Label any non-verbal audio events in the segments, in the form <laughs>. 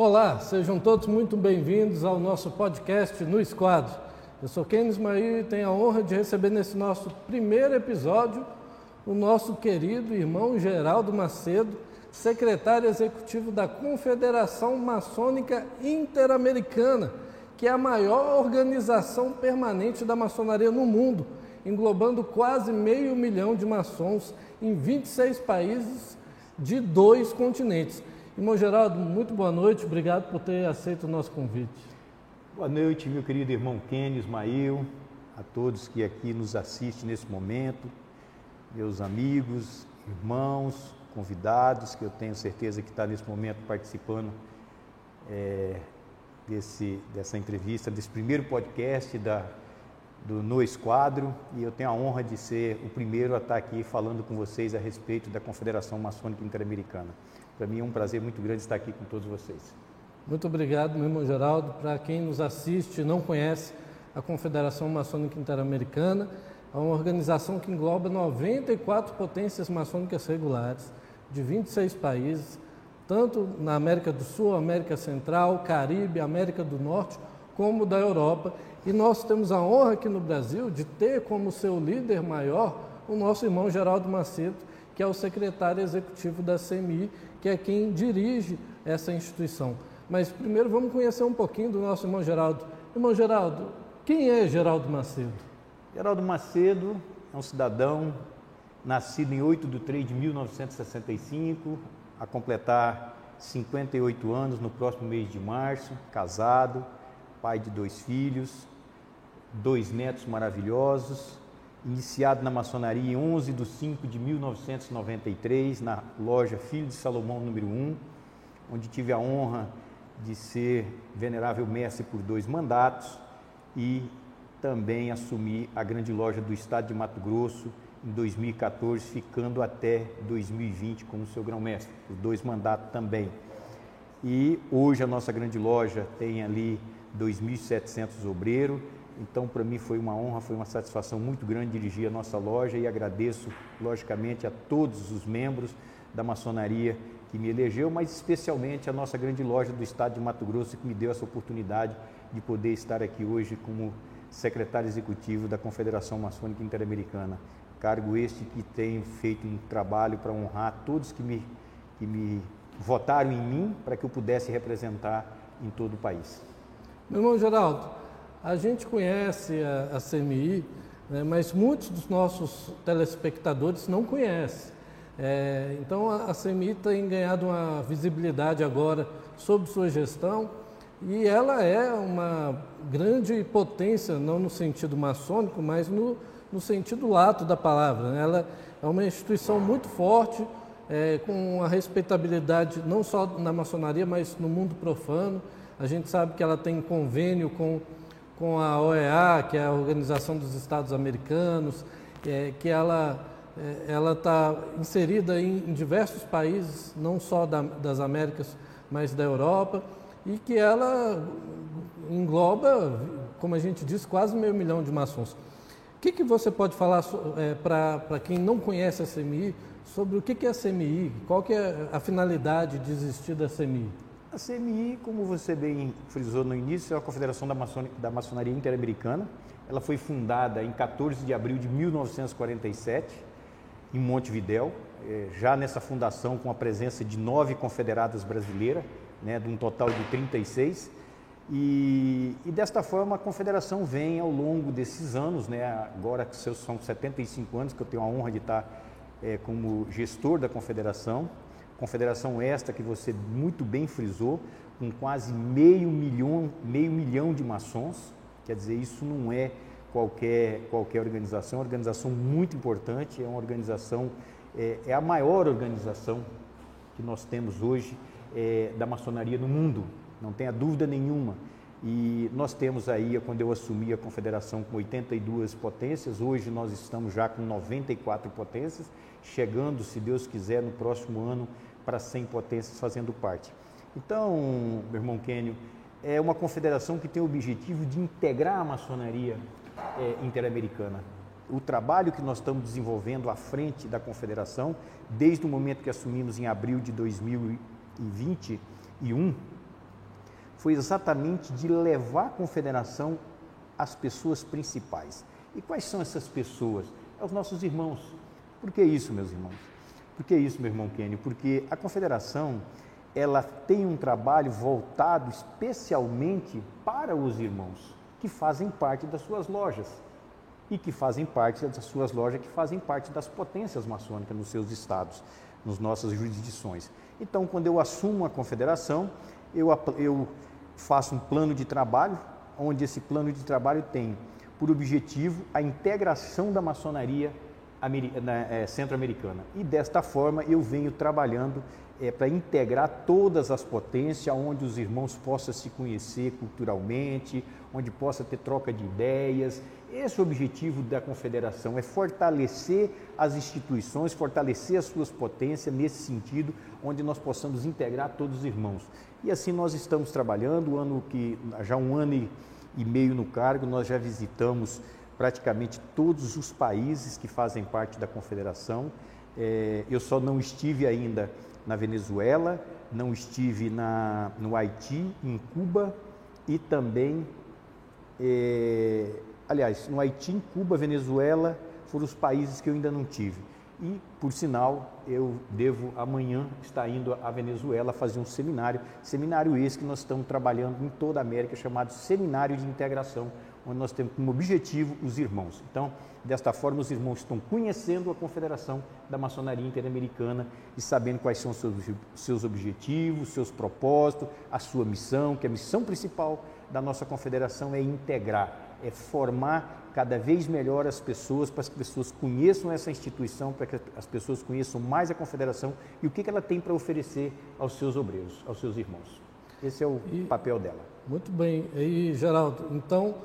Olá, sejam todos muito bem-vindos ao nosso podcast No Esquadro. Eu sou Ken Ismail e tenho a honra de receber nesse nosso primeiro episódio o nosso querido irmão Geraldo Macedo, secretário executivo da Confederação Maçônica Interamericana, que é a maior organização permanente da maçonaria no mundo, englobando quase meio milhão de maçons em 26 países de dois continentes. Irmão Geraldo, muito boa noite, obrigado por ter aceito o nosso convite. Boa noite, meu querido irmão Kenny Ismael, a todos que aqui nos assistem nesse momento, meus amigos, irmãos, convidados, que eu tenho certeza que está nesse momento participando é, desse, dessa entrevista, desse primeiro podcast da, do No Esquadro, e eu tenho a honra de ser o primeiro a estar aqui falando com vocês a respeito da Confederação Maçônica Interamericana. Para mim é um prazer muito grande estar aqui com todos vocês. Muito obrigado, meu irmão Geraldo. Para quem nos assiste e não conhece a Confederação Maçônica Interamericana, é uma organização que engloba 94 potências maçônicas regulares de 26 países, tanto na América do Sul, América Central, Caribe, América do Norte, como da Europa. E nós temos a honra aqui no Brasil de ter como seu líder maior o nosso irmão Geraldo Macedo, que é o secretário executivo da CMI, que é quem dirige essa instituição. Mas primeiro vamos conhecer um pouquinho do nosso irmão Geraldo. Irmão Geraldo, quem é Geraldo Macedo? Geraldo Macedo é um cidadão nascido em 8 de 3 de 1965, a completar 58 anos no próximo mês de março, casado, pai de dois filhos, dois netos maravilhosos, iniciado na maçonaria em 11 de 5 de 1993, na loja Filho de Salomão número 1, onde tive a honra de ser venerável mestre por dois mandatos e também assumi a grande loja do estado de Mato Grosso em 2014, ficando até 2020 como seu grão-mestre, por dois mandatos também. E hoje a nossa grande loja tem ali 2.700 obreiros, então para mim foi uma honra, foi uma satisfação muito grande dirigir a nossa loja e agradeço, logicamente, a todos os membros da maçonaria que me elegeu, mas especialmente a nossa grande loja do estado de Mato Grosso que me deu essa oportunidade de poder estar aqui hoje como secretário executivo da Confederação Maçônica Interamericana. Cargo este que tem feito um trabalho para honrar todos que me, que me votaram em mim para que eu pudesse representar em todo o país. Meu irmão Geraldo, a gente conhece a, a CMI, né, mas muitos dos nossos telespectadores não conhecem. É, então a, a CMI tem ganhado uma visibilidade agora sobre sua gestão e ela é uma grande potência, não no sentido maçônico, mas no, no sentido lato da palavra. Né? Ela é uma instituição muito forte, é, com a respeitabilidade não só na maçonaria, mas no mundo profano. A gente sabe que ela tem convênio com, com a OEA, que é a Organização dos Estados Americanos, é, que ela é, ela está inserida em, em, diversos países, não só da, das Américas, mas da Europa e que ela engloba, como a gente disse, quase meio milhão de maçons. O que, que você pode falar é, para quem não conhece a CMI sobre o que, que é a CMI? Qual que é a finalidade de existir da CMI? A CMI, como você bem frisou no início, é a Confederação da, da Maçonaria Interamericana. Ela foi fundada em 14 de abril de 1947, em Montevidéu, é, já nessa fundação com a presença de nove confederadas brasileiras, né, de um total de 36. E, e, desta forma a confederação vem ao longo desses anos, né, agora que são 75 anos que eu tenho a honra de estar é, como gestor da confederação, confederação esta que você muito bem frisou, com quase meio milhão, meio milhão de maçons, quer dizer, isso não é qualquer, qualquer organização, é uma organização muito importante, é uma organização, é, é a maior organização que nós temos hoje é, da maçonaria no mundo, não tenha dúvida nenhuma. E nós temos aí, quando eu assumi a confederação com 82 potências, hoje nós estamos já com 94 potências, chegando, se Deus quiser, no próximo ano para 100 potências fazendo parte. Então, meu irmão Kênio, é uma confederação que tem o objetivo de integrar a maçonaria é, interamericana. O trabalho que nós estamos desenvolvendo à frente da confederação, desde o momento que assumimos em abril de 2000 2021, foi exatamente de levar a confederação às pessoas principais. E quais são essas pessoas? É os nossos irmãos. Por que isso, meus irmãos? Por que isso, meu irmão Kenny? Porque a confederação ela tem um trabalho voltado especialmente para os irmãos que fazem parte das suas lojas e que fazem parte das suas lojas, que fazem parte das potências maçônicas nos seus estados, nas nossas jurisdições. Então, quando eu assumo a confederação, eu, eu faço um plano de trabalho, onde esse plano de trabalho tem por objetivo a integração da maçonaria centro-americana. E desta forma eu venho trabalhando é, para integrar todas as potências, onde os irmãos possam se conhecer culturalmente, onde possa ter troca de ideias. Esse é o objetivo da confederação, é fortalecer as instituições, fortalecer as suas potências nesse sentido, onde nós possamos integrar todos os irmãos. E assim nós estamos trabalhando, o ano que já um ano e meio no cargo, nós já visitamos praticamente todos os países que fazem parte da confederação. É, eu só não estive ainda na Venezuela, não estive na, no Haiti, em Cuba e também é, aliás, no Haiti, em Cuba, Venezuela, foram os países que eu ainda não tive. E, por sinal, eu devo amanhã estar indo à Venezuela fazer um seminário, seminário esse que nós estamos trabalhando em toda a América, chamado Seminário de Integração, onde nós temos como objetivo os irmãos. Então, desta forma, os irmãos estão conhecendo a Confederação da Maçonaria Interamericana e sabendo quais são os seus, objetivos, seus propósitos, a sua missão, que a missão principal da nossa confederação é integrar é formar cada vez melhor as pessoas, para que as pessoas conheçam essa instituição, para que as pessoas conheçam mais a confederação e o que ela tem para oferecer aos seus obreiros, aos seus irmãos. Esse é o e, papel dela. Muito bem. E, Geraldo, então,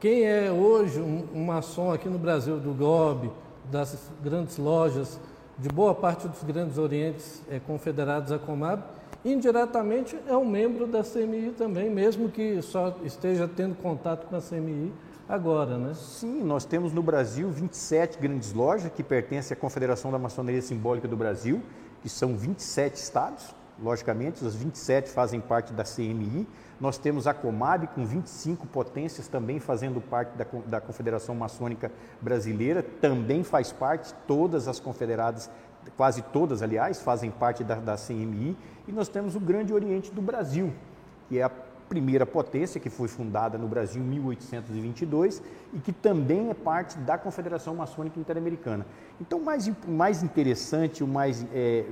quem é hoje um, um maçom aqui no Brasil, do GOB, das grandes lojas, de boa parte dos grandes orientes é, confederados à Comab, indiretamente é um membro da CMI também, mesmo que só esteja tendo contato com a CMI agora, né? Sim, nós temos no Brasil 27 grandes lojas que pertencem à Confederação da Maçonaria Simbólica do Brasil, que são 27 estados, logicamente, os 27 fazem parte da CMI. Nós temos a Comab com 25 potências também fazendo parte da, da Confederação Maçônica Brasileira, também faz parte, todas as confederadas quase todas, aliás, fazem parte da, da CMI, e nós temos o Grande Oriente do Brasil, que é a primeira potência que foi fundada no Brasil em 1822 e que também é parte da Confederação Maçônica Interamericana. Então, o mais, mais interessante, o mais é,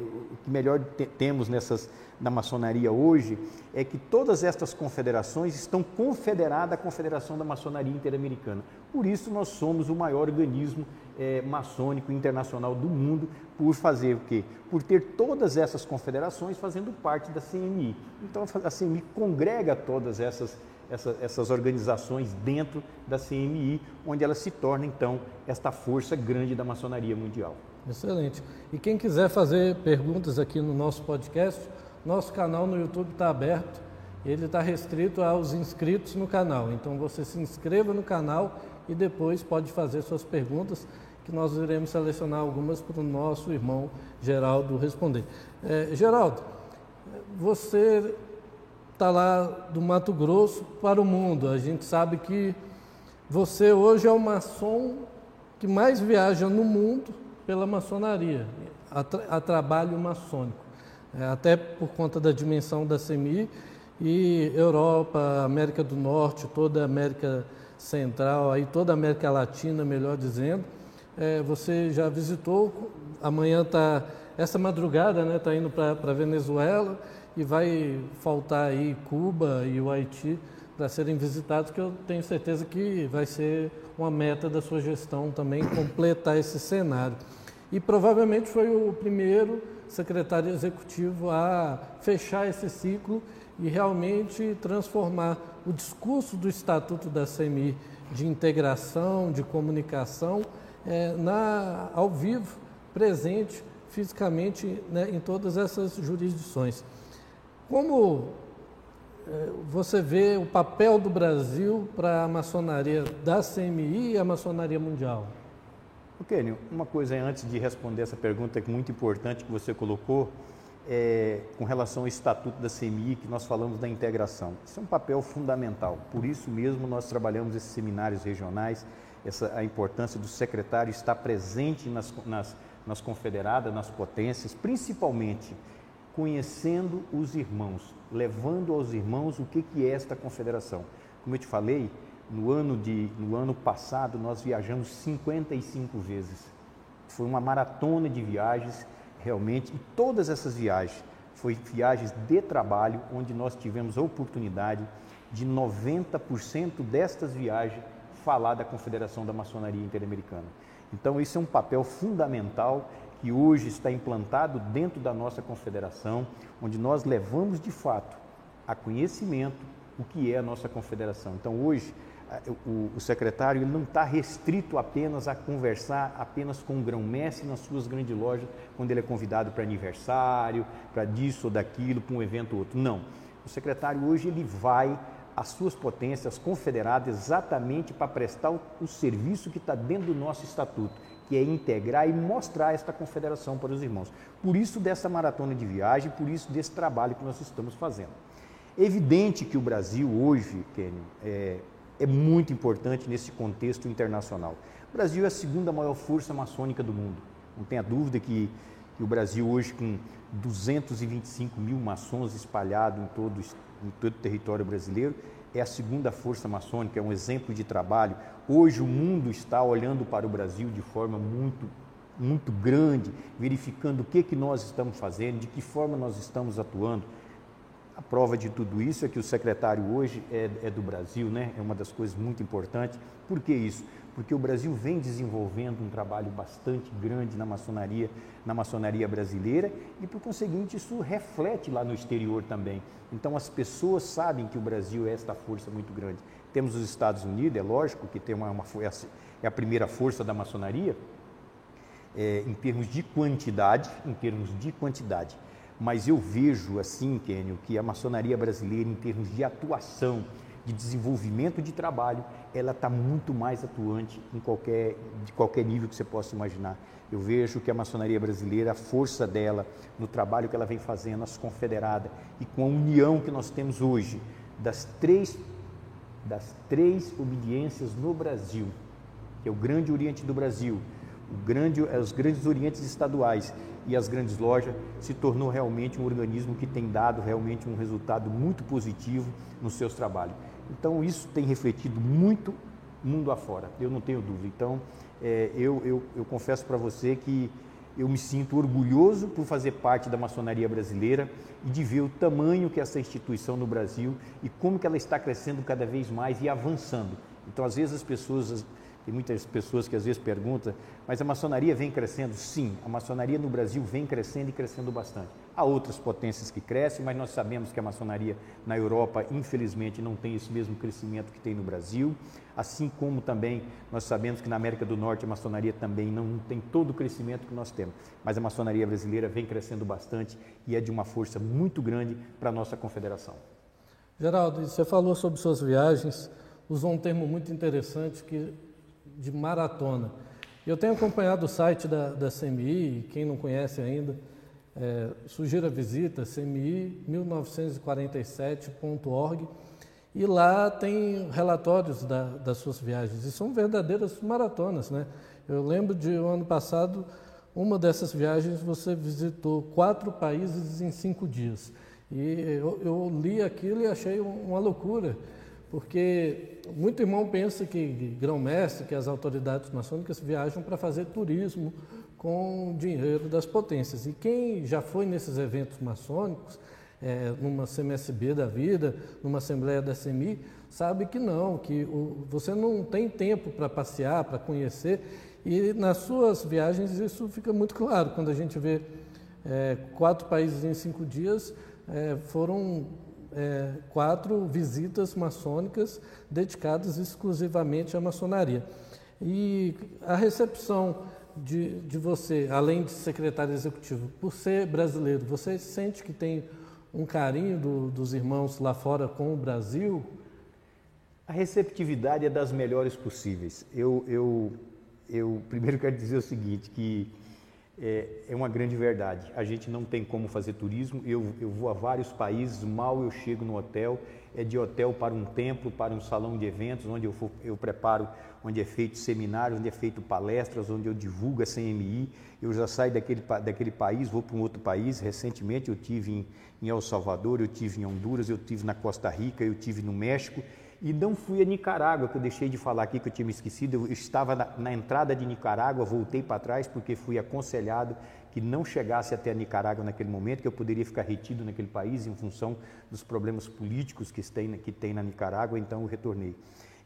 que melhor te, temos nessas na maçonaria hoje é que todas estas confederações estão confederadas à Confederação da Maçonaria Interamericana. Por isso, nós somos o maior organismo é, maçônico internacional do mundo por fazer o quê? Por ter todas essas confederações fazendo parte da CMI. Então a CMI congrega todas essas, essas, essas organizações dentro da CMI, onde ela se torna então esta força grande da maçonaria mundial. Excelente. E quem quiser fazer perguntas aqui no nosso podcast, nosso canal no YouTube está aberto. Ele está restrito aos inscritos no canal. Então você se inscreva no canal e depois pode fazer suas perguntas que nós iremos selecionar algumas para o nosso irmão Geraldo responder. É, Geraldo, você está lá do Mato Grosso para o mundo. A gente sabe que você hoje é o maçom que mais viaja no mundo pela maçonaria, a, tra a trabalho maçônico. É, até por conta da dimensão da CEMI e Europa, América do Norte, toda a América Central, aí toda a América Latina, melhor dizendo, é, você já visitou, amanhã está, essa madrugada, né, está indo para Venezuela e vai faltar aí Cuba e o Haiti para serem visitados, que eu tenho certeza que vai ser uma meta da sua gestão também completar esse cenário. E provavelmente foi o primeiro secretário executivo a fechar esse ciclo e realmente transformar o discurso do Estatuto da CMI de integração, de comunicação, é, na, ao vivo, presente fisicamente né, em todas essas jurisdições. Como é, você vê o papel do Brasil para a maçonaria da CMI e a maçonaria mundial? O Kênio, uma coisa antes de responder essa pergunta que é muito importante que você colocou, é, com relação ao estatuto da CMI, que nós falamos da integração. Isso é um papel fundamental. Por isso mesmo nós trabalhamos esses seminários regionais, essa, a importância do secretário estar presente nas, nas, nas confederadas, nas potências, principalmente conhecendo os irmãos, levando aos irmãos o que, que é esta confederação. Como eu te falei, no ano, de, no ano passado nós viajamos 55 vezes. Foi uma maratona de viagens realmente, e todas essas viagens foi viagens de trabalho, onde nós tivemos a oportunidade de 90% destas viagens falar da Confederação da Maçonaria Interamericana. Então, isso é um papel fundamental que hoje está implantado dentro da nossa confederação, onde nós levamos de fato a conhecimento o que é a nossa confederação. Então, hoje, o, secretário não está restrito apenas a conversar apenas com o grão-mestre nas suas grandes lojas, quando ele é convidado para aniversário, para disso ou daquilo, para um evento ou outro. Não. O secretário hoje ele vai às suas potências confederadas exatamente para prestar o, o serviço que está dentro do nosso estatuto, que é integrar e mostrar esta confederação para os irmãos. Por isso dessa maratona de viagem, por isso desse trabalho que nós estamos fazendo. É evidente que o Brasil hoje, Kenny, é, é muito importante nesse contexto internacional. O Brasil é a segunda maior força maçônica do mundo. Não tenha dúvida que, que o Brasil hoje com 225 mil maçons espalhados em todo, em todo o território brasileiro é a segunda força maçônica, é um exemplo de trabalho. Hoje o mundo está olhando para o Brasil de forma muito muito grande, verificando o que, que nós estamos fazendo, de que forma nós estamos atuando. A prova de tudo isso é que o secretário hoje é, é, do Brasil, né? é uma das coisas muito importantes. Por que isso? Porque o Brasil vem desenvolvendo um trabalho bastante grande na maçonaria, na maçonaria brasileira e, por conseguinte, isso reflete lá no exterior também. Então, as pessoas sabem que o Brasil é esta força muito grande. Temos os Estados Unidos, é lógico que tem uma, uma é a primeira força da maçonaria, é, em termos de quantidade, em termos de quantidade mas eu vejo assim, Kênio, que a maçonaria brasileira, em termos de atuação, de desenvolvimento de trabalho, ela está muito mais atuante em qualquer, de qualquer nível que você possa imaginar. Eu vejo que a maçonaria brasileira, a força dela, no trabalho que ela vem fazendo, as confederadas, e com a união que nós temos hoje, das três, das três obediências no Brasil, que é o Grande Oriente do Brasil, grande, os grandes orientes estaduais e as grandes lojas, se tornou realmente um organismo que tem dado realmente um resultado muito positivo nos seus trabalhos. Então, isso tem refletido muito mundo afora, eu não tenho dúvida. Então, é, eu, eu, eu confesso para você que eu me sinto orgulhoso por fazer parte da maçonaria brasileira e de ver o tamanho que essa instituição no Brasil e como que ela está crescendo cada vez mais e avançando. Então, às vezes as pessoas tem muitas pessoas que às vezes perguntam, mas a maçonaria vem crescendo? Sim, a maçonaria no Brasil vem crescendo e crescendo bastante. Há outras potências que crescem, mas nós sabemos que a maçonaria na Europa, infelizmente, não tem esse mesmo crescimento que tem no Brasil. Assim como também nós sabemos que na América do Norte a maçonaria também não tem todo o crescimento que nós temos. Mas a maçonaria brasileira vem crescendo bastante e é de uma força muito grande para a nossa confederação. Geraldo, você falou sobre suas viagens, usou um termo muito interessante que de maratona. Eu tenho acompanhado o site da, da CMI, quem não conhece ainda, é, sugiro a visita, cmi1947.org, e lá tem relatórios da, das suas viagens, e são verdadeiras maratonas. Né? Eu lembro de um ano passado, uma dessas viagens você visitou quatro países em cinco dias. E eu, eu li aquilo e achei uma loucura porque muito irmão pensa que grão-mestre, que as autoridades maçônicas viajam para fazer turismo com dinheiro das potências. E quem já foi nesses eventos maçônicos, é, numa CMSB da vida, numa Assembleia da CMI, sabe que não, que o, você não tem tempo para passear, para conhecer, e nas suas viagens isso fica muito claro. Quando a gente vê é, quatro países em cinco dias, é, foram é, quatro visitas maçônicas dedicadas exclusivamente à maçonaria. E a recepção de, de você, além de secretário executivo, por ser brasileiro, você sente que tem um carinho do, dos irmãos lá fora com o Brasil? A receptividade é das melhores possíveis. Eu, eu, eu primeiro quero dizer o seguinte, que é, é, uma grande verdade. A gente não tem como fazer turismo. Eu, eu vou a vários países, mal eu chego no hotel, é de hotel para um templo, para um salão de eventos, onde eu, for, eu preparo, onde é feito seminário, onde é feito palestras, onde eu divulgo a CMI. Eu já saio daquele, daquele país, vou para um outro país. Recentemente eu tive em, em El Salvador, eu tive em Honduras, eu tive na Costa Rica, eu tive no México e não fui a Nicarágua, que eu deixei de falar aqui, que eu tinha me esquecido. Eu estava na, na entrada de Nicarágua, voltei para trás porque fui aconselhado que não chegasse até a Nicarágua naquele momento, que eu poderia ficar retido naquele país em função dos problemas políticos que tem, que tem na Nicarágua, então eu retornei.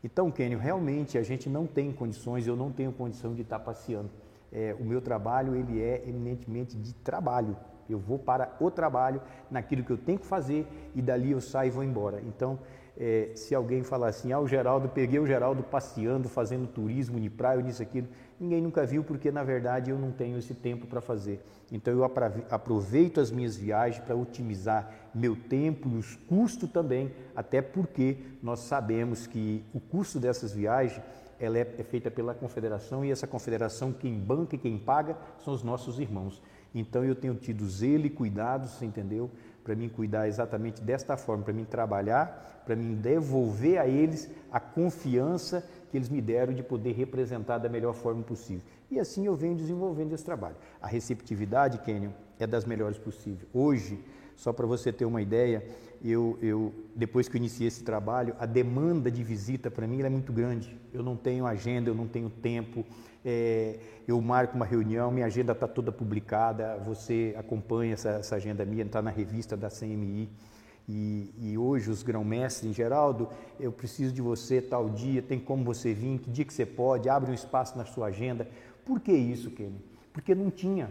Então, Kenio, realmente a gente não tem condições, eu não tenho condição de estar passeando. É, o meu trabalho ele é eminentemente de trabalho. Eu vou para o trabalho, naquilo que eu tenho que fazer e dali eu saio e vou embora. Então, é, se alguém falar assim, ah, o Geraldo, peguei o Geraldo passeando, fazendo turismo de praia, nisso, aquilo, ninguém nunca viu, porque na verdade eu não tenho esse tempo para fazer. Então eu aproveito as minhas viagens para otimizar meu tempo e os custos também, até porque nós sabemos que o custo dessas viagens ela é, é feita pela confederação e essa confederação quem banca e quem paga são os nossos irmãos. Então eu tenho tido zelo e cuidado, você entendeu? Para mim cuidar exatamente desta forma, para mim trabalhar, para mim devolver a eles a confiança que eles me deram de poder representar da melhor forma possível. E assim eu venho desenvolvendo esse trabalho. A receptividade, Kenyon, é das melhores possíveis. Hoje, só para você ter uma ideia, eu, eu, depois que eu iniciei esse trabalho, a demanda de visita para mim é muito grande. Eu não tenho agenda, eu não tenho tempo, é, eu marco uma reunião, minha agenda está toda publicada, você acompanha essa, essa agenda minha, está na revista da CMI. E, e hoje os grão-mestres Geraldo, eu preciso de você tal dia, tem como você vir, que dia que você pode, abre um espaço na sua agenda. Por que isso, Kenny? Porque não tinha.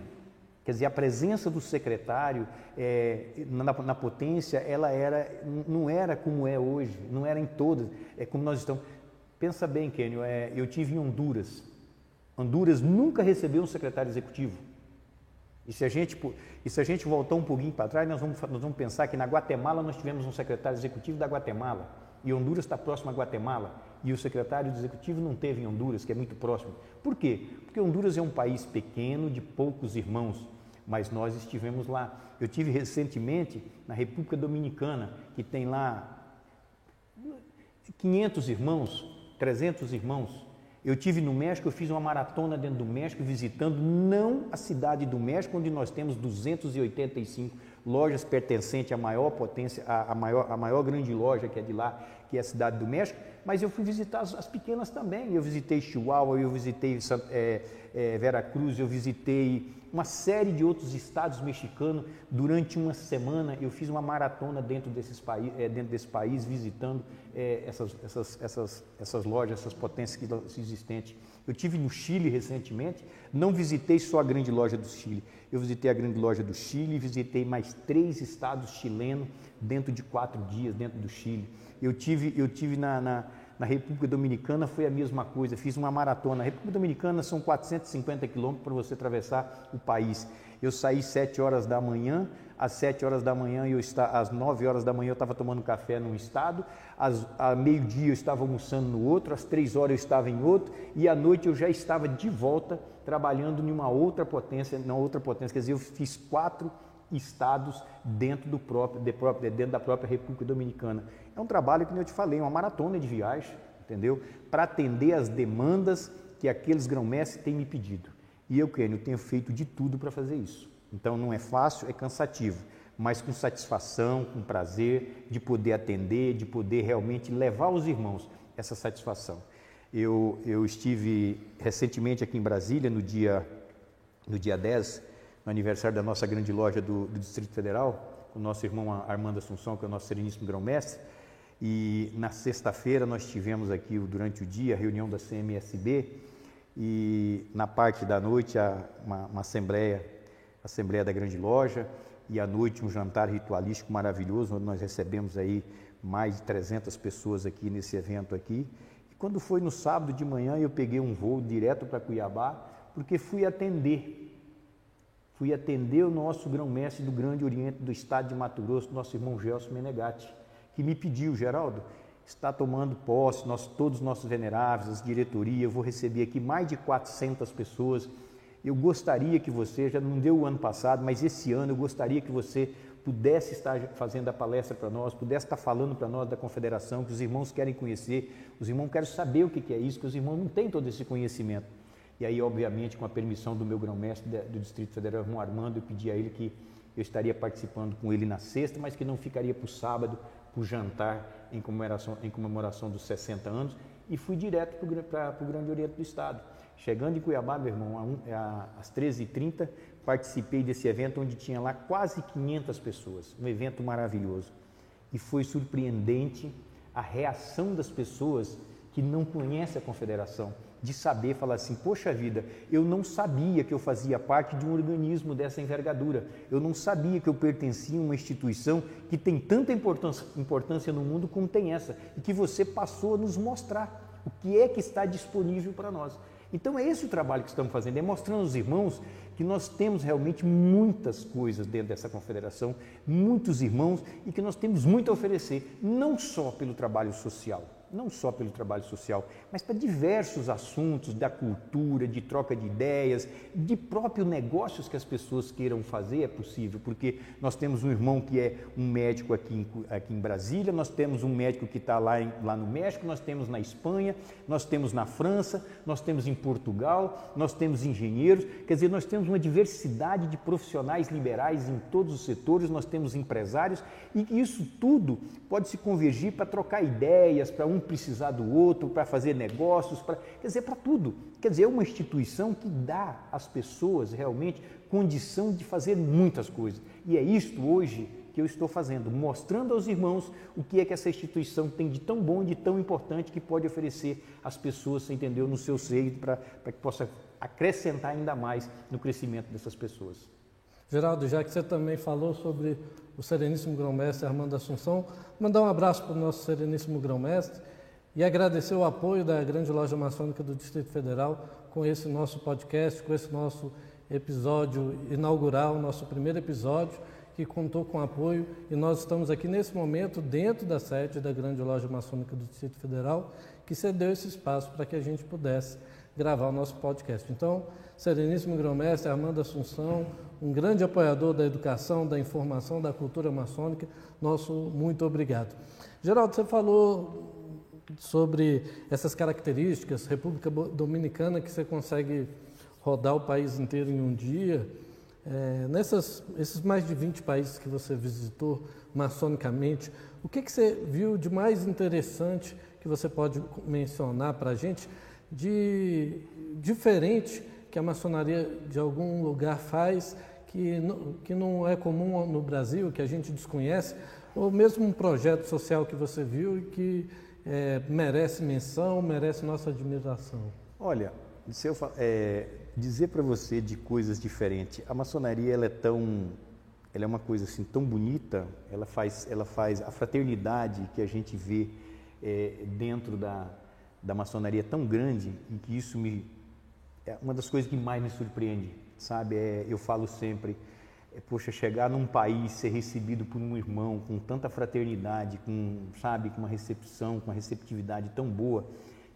Quer dizer, a presença do secretário é, na, na, potência, ela era, não era como é hoje, não era em todas, é como nós estamos. Pensa bem, Kenny, é, eu tive em Honduras, Honduras nunca recebeu um secretário executivo. E se a gente, e se a gente voltar um pouquinho para trás, nós vamos, nós vamos pensar que na Guatemala nós tivemos um secretário executivo da Guatemala. E Honduras está próximo à Guatemala. E o secretário executivo não teve em Honduras, que é muito próximo. Por quê? Porque Honduras é um país pequeno, de poucos irmãos, mas nós estivemos lá. Eu tive recentemente na República Dominicana, que tem lá 500 irmãos, 300 irmãos, eu tive no México, eu fiz uma maratona dentro do México, visitando não a cidade do México, onde nós temos 285 lojas pertencentes à maior potência, à, maior, à maior grande loja que é de lá, que é a cidade do México, mas eu fui visitar as, as pequenas também. Eu visitei Chihuahua, eu visitei é, é, Veracruz, eu visitei uma série de outros estados mexicanos. Durante uma semana eu fiz uma maratona dentro, desses país, é, dentro desse país, visitando é, essas, essas, essas, essas lojas, essas potências existentes. Eu tive no Chile recentemente, não visitei só a grande loja do Chile, eu visitei a grande loja do Chile, visitei mais três estados chilenos dentro de quatro dias dentro do Chile. Eu tive, eu tive na, na, na República Dominicana, foi a mesma coisa, fiz uma maratona. Na República Dominicana são 450 quilômetros para você atravessar o país. Eu saí 7 horas da manhã, às 7 horas da manhã, eu está, às 9 horas da manhã eu estava tomando café num estado, às, meio-dia eu estava almoçando no outro, às 3 horas eu estava em outro, e à noite eu já estava de volta trabalhando em uma outra potência, na outra potência. Quer dizer, eu fiz quatro estados dentro, do próprio, de próprio, dentro da própria República Dominicana. É um trabalho que eu te falei, uma maratona de viagem, entendeu? Para atender as demandas que aqueles grão-mestres têm me pedido. E eu, Kênio, tenho feito de tudo para fazer isso. Então não é fácil, é cansativo, mas com satisfação, com prazer de poder atender, de poder realmente levar aos irmãos essa satisfação. Eu, eu estive recentemente aqui em Brasília, no dia, no dia 10, aniversário da nossa grande loja do, do Distrito Federal, com o nosso irmão Armando Assunção, que é o nosso sereníssimo grão-mestre. E na sexta-feira nós tivemos aqui, durante o dia, a reunião da CMSB e na parte da noite uma, uma assembleia, assembleia da grande loja e à noite um jantar ritualístico maravilhoso, onde nós recebemos aí mais de 300 pessoas aqui nesse evento aqui. E quando foi no sábado de manhã, eu peguei um voo direto para Cuiabá, porque fui atender fui atender o nosso grão-mestre do Grande Oriente do Estado de Mato Grosso, nosso irmão Gelson Menegatti, que me pediu, Geraldo, está tomando posse, nós, todos os nossos veneráveis, as diretorias, eu vou receber aqui mais de 400 pessoas eu gostaria que você, já não deu o ano passado, mas esse ano eu gostaria que você pudesse estar fazendo a palestra para nós, pudesse estar falando para nós da confederação, que os irmãos querem conhecer, os irmãos querem saber o que é isso, que os irmãos não têm todo esse conhecimento. E aí, obviamente, com a permissão do meu grão-mestre do Distrito Federal, Irmão Armando, eu pedi a ele que eu estaria participando com ele na sexta, mas que não ficaria para o sábado, para o jantar em comemoração, em comemoração dos 60 anos, e fui direto para o Grande Oriente do Estado. Chegando em Cuiabá, meu irmão, às 13h30, participei desse evento onde tinha lá quase 500 pessoas, um evento maravilhoso. E foi surpreendente a reação das pessoas que não conhecem a confederação, de saber falar assim: poxa vida, eu não sabia que eu fazia parte de um organismo dessa envergadura, eu não sabia que eu pertencia a uma instituição que tem tanta importância, importância no mundo como tem essa, e que você passou a nos mostrar o que é que está disponível para nós. Então é esse o trabalho que estamos fazendo, é mostrando aos irmãos que nós temos realmente muitas coisas dentro dessa confederação, muitos irmãos e que nós temos muito a oferecer, não só pelo trabalho social, não só pelo trabalho social, mas para diversos assuntos da cultura, de troca de ideias, de próprios negócios que as pessoas queiram fazer, é possível, porque nós temos um irmão que é um médico aqui em, aqui em Brasília, nós temos um médico que está lá, lá no México, nós temos na Espanha, nós temos na França, nós temos em Portugal, nós temos engenheiros, quer dizer, nós temos uma diversidade de profissionais liberais em todos os setores, nós temos empresários e isso tudo pode se convergir para trocar ideias, para um precisar do outro, para fazer negócios, para, quer dizer, para tudo. Quer dizer, é uma instituição que dá às pessoas realmente condição de fazer muitas coisas. E é isto hoje que eu estou fazendo, mostrando aos irmãos o que é que essa instituição tem de tão bom, de tão importante que pode oferecer às pessoas, você entendeu, no seu seio, para que possa acrescentar ainda mais no crescimento dessas pessoas. Geraldo, já que você também falou sobre o Sereníssimo Grão-Mestre Armando Assunção, mandar um abraço para o nosso Sereníssimo Grão-Mestre e agradecer o apoio da Grande Loja Maçônica do Distrito Federal com esse nosso podcast, com esse nosso episódio inaugural, nosso primeiro episódio, que contou com apoio e nós estamos aqui nesse momento dentro da sede da Grande Loja Maçônica do Distrito Federal, que cedeu esse espaço para que a gente pudesse gravar o nosso podcast. Então, Sereníssimo Grão-Mestre Armando Assunção, um grande apoiador da educação, da informação, da cultura maçônica, nosso muito obrigado. Geraldo, você falou sobre essas características, República Dominicana, que você consegue rodar o país inteiro em um dia. É, nessas, esses mais de 20 países que você visitou maçonicamente, o que, que você viu de mais interessante que você pode mencionar para a gente, de diferente que a maçonaria de algum lugar faz, que, que não é comum no Brasil, que a gente desconhece, ou mesmo um projeto social que você viu e que é, merece menção, merece nossa admiração? Olha, se eu, é, dizer para você de coisas diferentes, a maçonaria ela é tão, ela é uma coisa assim tão bonita, ela faz, ela faz a fraternidade que a gente vê é, dentro da, da maçonaria tão grande e que isso me é uma das coisas que mais me surpreende, sabe? É, eu falo sempre é, poxa, chegar num país, ser recebido por um irmão com tanta fraternidade, com, sabe, com uma recepção, com uma receptividade tão boa,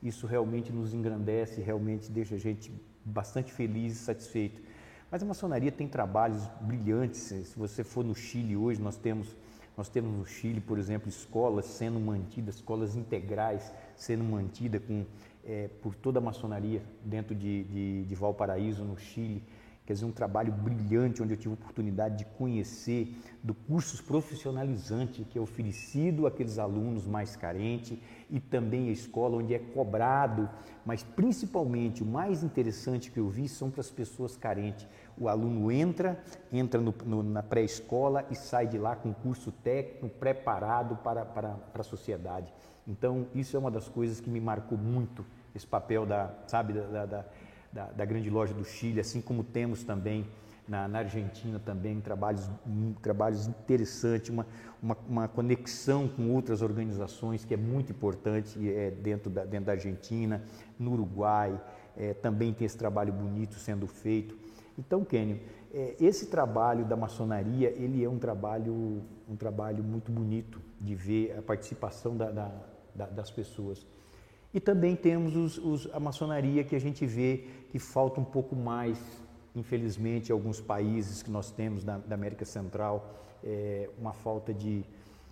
isso realmente nos engrandece, realmente deixa a gente bastante feliz e satisfeito. Mas a maçonaria tem trabalhos brilhantes. Se você for no Chile hoje, nós temos, nós temos no Chile, por exemplo, escolas sendo mantidas, escolas integrais sendo mantidas com, é, por toda a maçonaria dentro de, de, de Valparaíso, no Chile quer dizer, um trabalho brilhante onde eu tive a oportunidade de conhecer do cursos profissionalizante que é oferecido àqueles alunos mais carentes e também a escola onde é cobrado, mas principalmente o mais interessante que eu vi são para as pessoas carentes. O aluno entra, entra no, no, na pré-escola e sai de lá com curso técnico preparado para, para, para a sociedade. Então, isso é uma das coisas que me marcou muito, esse papel da, sabe, da, da da, da grande loja do Chile, assim como temos também na, na, Argentina também trabalhos, trabalhos interessantes, uma, uma, uma, conexão com outras organizações que é muito importante é, dentro, da, dentro da Argentina, no Uruguai, é, também tem esse trabalho bonito sendo feito. Então, Kênio, é, esse trabalho da maçonaria, ele é um trabalho, um trabalho muito bonito de ver a participação da, da, das pessoas. E também temos os, os, a maçonaria que a gente vê que falta um pouco mais infelizmente, alguns países que nós temos da, da América Central, é, uma falta de,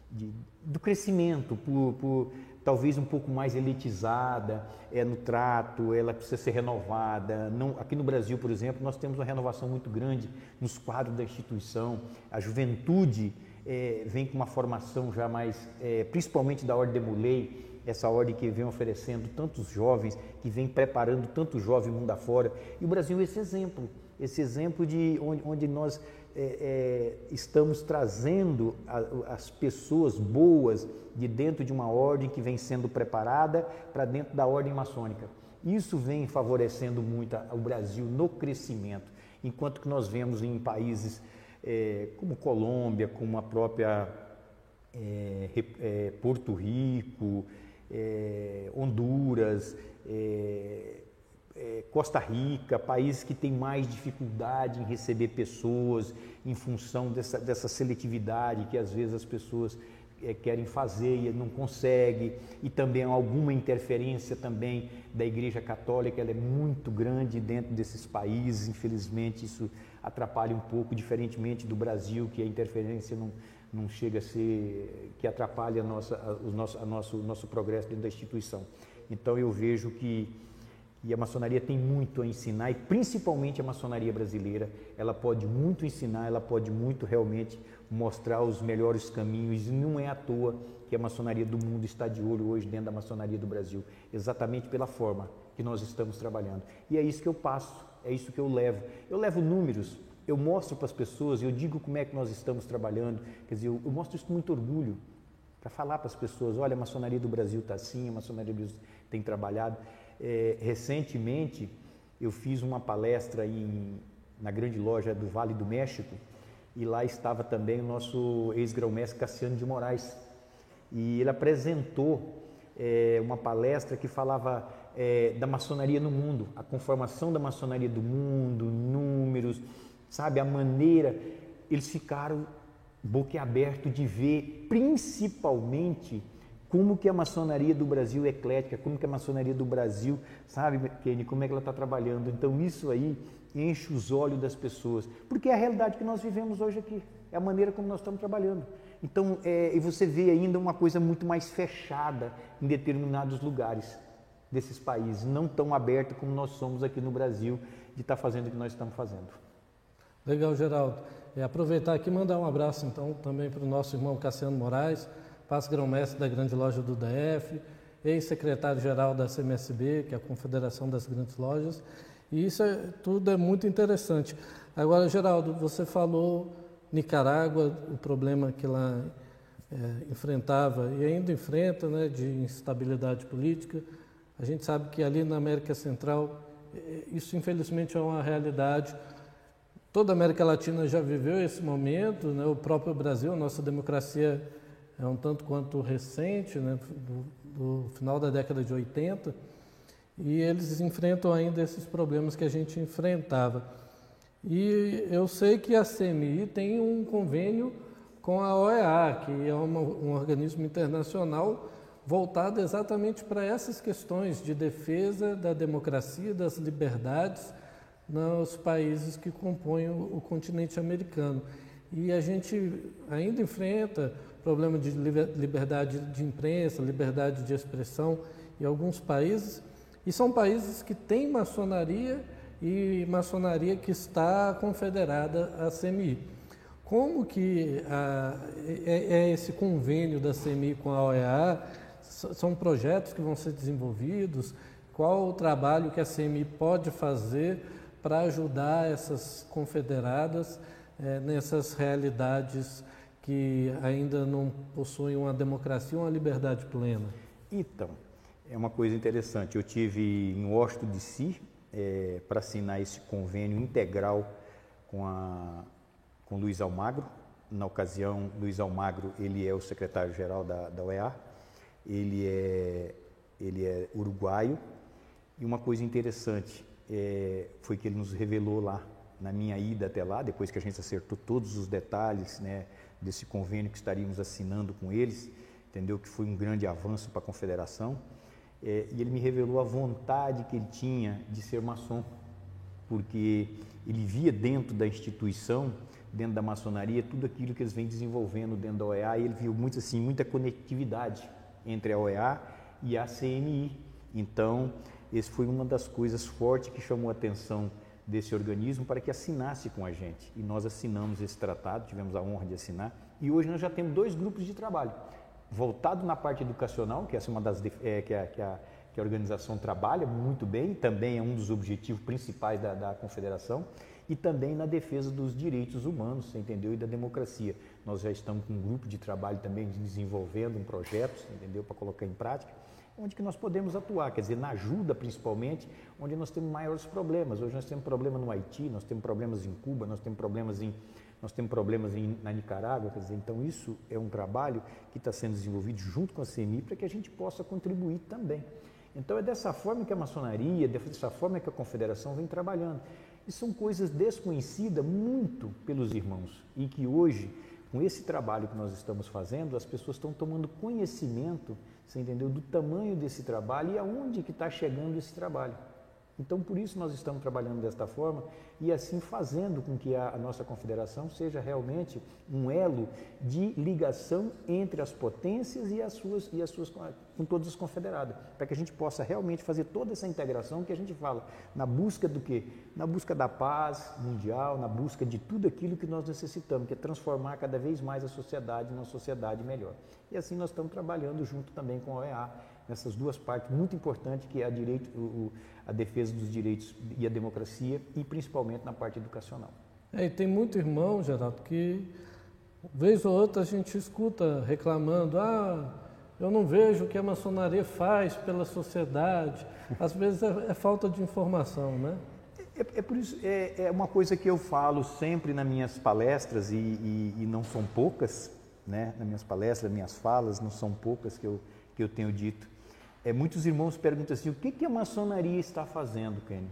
de, do crescimento, por, por, talvez um pouco mais elitizada é, no trato, ela precisa ser renovada. Não, aqui no Brasil, por exemplo, nós temos uma renovação muito grande nos quadros da instituição. A juventude é, vem com uma formação já mais, é, principalmente da Ordem de Mulei, essa ordem que vem oferecendo tantos jovens, que vem preparando tanto jovem mundo afora. E o Brasil é esse exemplo, esse exemplo de onde, onde nós é, é, estamos trazendo a, as pessoas boas de dentro de uma ordem que vem sendo preparada para dentro da ordem maçônica. Isso vem favorecendo muito o Brasil no crescimento, enquanto que nós vemos em países é, como Colômbia, como a própria é, é, Porto Rico, é, Honduras, é, Costa Rica, países que têm mais dificuldade em receber pessoas em função dessa, dessa seletividade que às vezes as pessoas é, querem fazer e não conseguem, e também alguma interferência também da Igreja Católica, ela é muito grande dentro desses países, infelizmente isso atrapalha um pouco, diferentemente do Brasil, que a interferência não, não chega a ser, que atrapalha a nossa, a, o nosso, a nosso, nosso progresso dentro da instituição. Então eu vejo que e a maçonaria tem muito a ensinar, e principalmente a maçonaria brasileira, ela pode muito ensinar, ela pode muito realmente mostrar os melhores caminhos, e não é à toa que a maçonaria do mundo está de olho hoje dentro da maçonaria do Brasil, exatamente pela forma que nós estamos trabalhando. E é isso que eu passo, é isso que eu levo. Eu levo números, eu mostro para as pessoas, eu digo como é que nós estamos trabalhando, quer dizer, eu, eu mostro isso com muito orgulho, para falar para as pessoas, olha, a maçonaria do Brasil está assim, a maçonaria do Brasil tem trabalhado. É, recentemente eu fiz uma palestra em, na grande loja do Vale do México e lá estava também o nosso ex-grão-mestre Cassiano de Moraes. E ele apresentou é, uma palestra que falava é, da maçonaria no mundo, a conformação da maçonaria do mundo, números, sabe, a maneira. Eles ficaram boquiaberto de ver, principalmente, como que a maçonaria do Brasil é eclética, como que a maçonaria do Brasil, sabe, Kenny, como é que ela está trabalhando. Então isso aí enche os olhos das pessoas, porque é a realidade que nós vivemos hoje aqui, é a maneira como nós estamos trabalhando. Então, é, e você vê ainda uma coisa muito mais fechada em determinados lugares desses países, não tão aberta como nós somos aqui no Brasil, de estar tá fazendo o que nós estamos fazendo. Legal, Geraldo. É, aproveitar aqui e mandar um abraço então também para o nosso irmão Cassiano Moraes, passa grão-mestre da grande loja do DF, ex-secretário-geral da CMSB, que é a Confederação das Grandes Lojas, e isso é, tudo é muito interessante. Agora, Geraldo, você falou Nicarágua, o problema que lá é, enfrentava e ainda enfrenta, né, de instabilidade política. A gente sabe que ali na América Central é, isso infelizmente é uma realidade. Toda a América Latina já viveu esse momento, né? o próprio Brasil, nossa democracia é um tanto quanto recente, né, do, do, final da década de 80, e eles enfrentam ainda esses problemas que a gente enfrentava. E eu sei que a CMI tem um convênio com a OEA, que é uma, um organismo internacional voltado exatamente para essas questões de defesa da democracia, das liberdades nos países que compõem o, continente americano. E a gente ainda enfrenta problema de liberdade de imprensa, liberdade de expressão em alguns países, e são países que têm maçonaria e maçonaria que está confederada à CMI. Como que a, é, é, esse convênio da CMI com a OEA? São projetos que vão ser desenvolvidos? Qual o trabalho que a CMI pode fazer para ajudar essas confederadas é, nessas realidades que ainda não possuem uma democracia, uma liberdade plena? Então, é uma coisa interessante. Eu tive em Washington DC é, para assinar esse convênio integral com a com Luiz Almagro. Na ocasião, Luiz Almagro ele é o secretário-geral da, da OEA. Ele é ele é uruguaio e uma coisa interessante é, foi que ele nos revelou lá na minha ida até lá, depois que a gente acertou todos os detalhes, né, desse convênio que estaríamos assinando com eles, entendeu? Que foi um grande avanço para a confederação. É, e ele me revelou a vontade que ele tinha de ser maçom. porque ele via dentro da instituição, dentro da maçonaria, tudo aquilo que eles vêm desenvolvendo dentro da OEA, e ele viu muito assim, muita conectividade entre a OEA e a CMI. Então, esse foi uma das coisas fortes que chamou a atenção desse organismo para que assinasse com a gente. E nós assinamos esse tratado, tivemos a honra de assinar, e hoje nós já temos dois grupos de trabalho. Voltado na parte educacional, que é uma das é, que, a, que, a, que a organização trabalha muito bem, também é um dos objetivos principais da, da confederação, e também na defesa dos direitos humanos, entendeu? E da democracia. Nós já estamos com um grupo de trabalho também desenvolvendo um projeto, entendeu? Para colocar em prática onde que nós podemos atuar, quer dizer, na ajuda principalmente, onde nós temos maiores problemas. Hoje nós temos problema no Haiti, nós temos problemas em Cuba, nós temos problemas em nós temos problemas em, na Nicarágua, quer dizer, então isso é um trabalho que está sendo desenvolvido junto com a CMI para que a gente possa contribuir também. Então é dessa forma que a maçonaria, dessa forma que a confederação vem trabalhando. E são coisas desconhecidas muito pelos irmãos e que hoje, com esse trabalho que nós estamos fazendo, as pessoas estão tomando conhecimento você entendeu? Do tamanho desse trabalho e aonde que está chegando esse trabalho. Então, por isso nós estamos trabalhando desta forma e assim fazendo com que a, nossa confederação seja realmente um elo de ligação entre as potências e as suas e as suas com todos os confederados, para que a gente possa realmente fazer toda essa integração que a gente fala na busca do que, na busca da paz mundial, na busca de tudo aquilo que nós necessitamos, que é transformar cada vez mais a sociedade numa sociedade melhor. E assim nós estamos trabalhando junto também com a OEA nessas duas partes muito importantes que é a direito o, a defesa dos direitos e a democracia e principalmente na parte educacional. É, e tem muito irmão, Geraldo, que vez ou outra a gente escuta reclamando, ah, eu não vejo o que a maçonaria faz pela sociedade. Às vezes é, é falta de informação, né? É, é, por isso, é, é, uma coisa que eu falo sempre nas minhas palestras, e, e, e, não são poucas, né? nas minhas palestras, nas minhas falas, não são poucas que eu, que eu tenho dito. É, muitos irmãos perguntam assim: o que, que a maçonaria está fazendo, Kenny?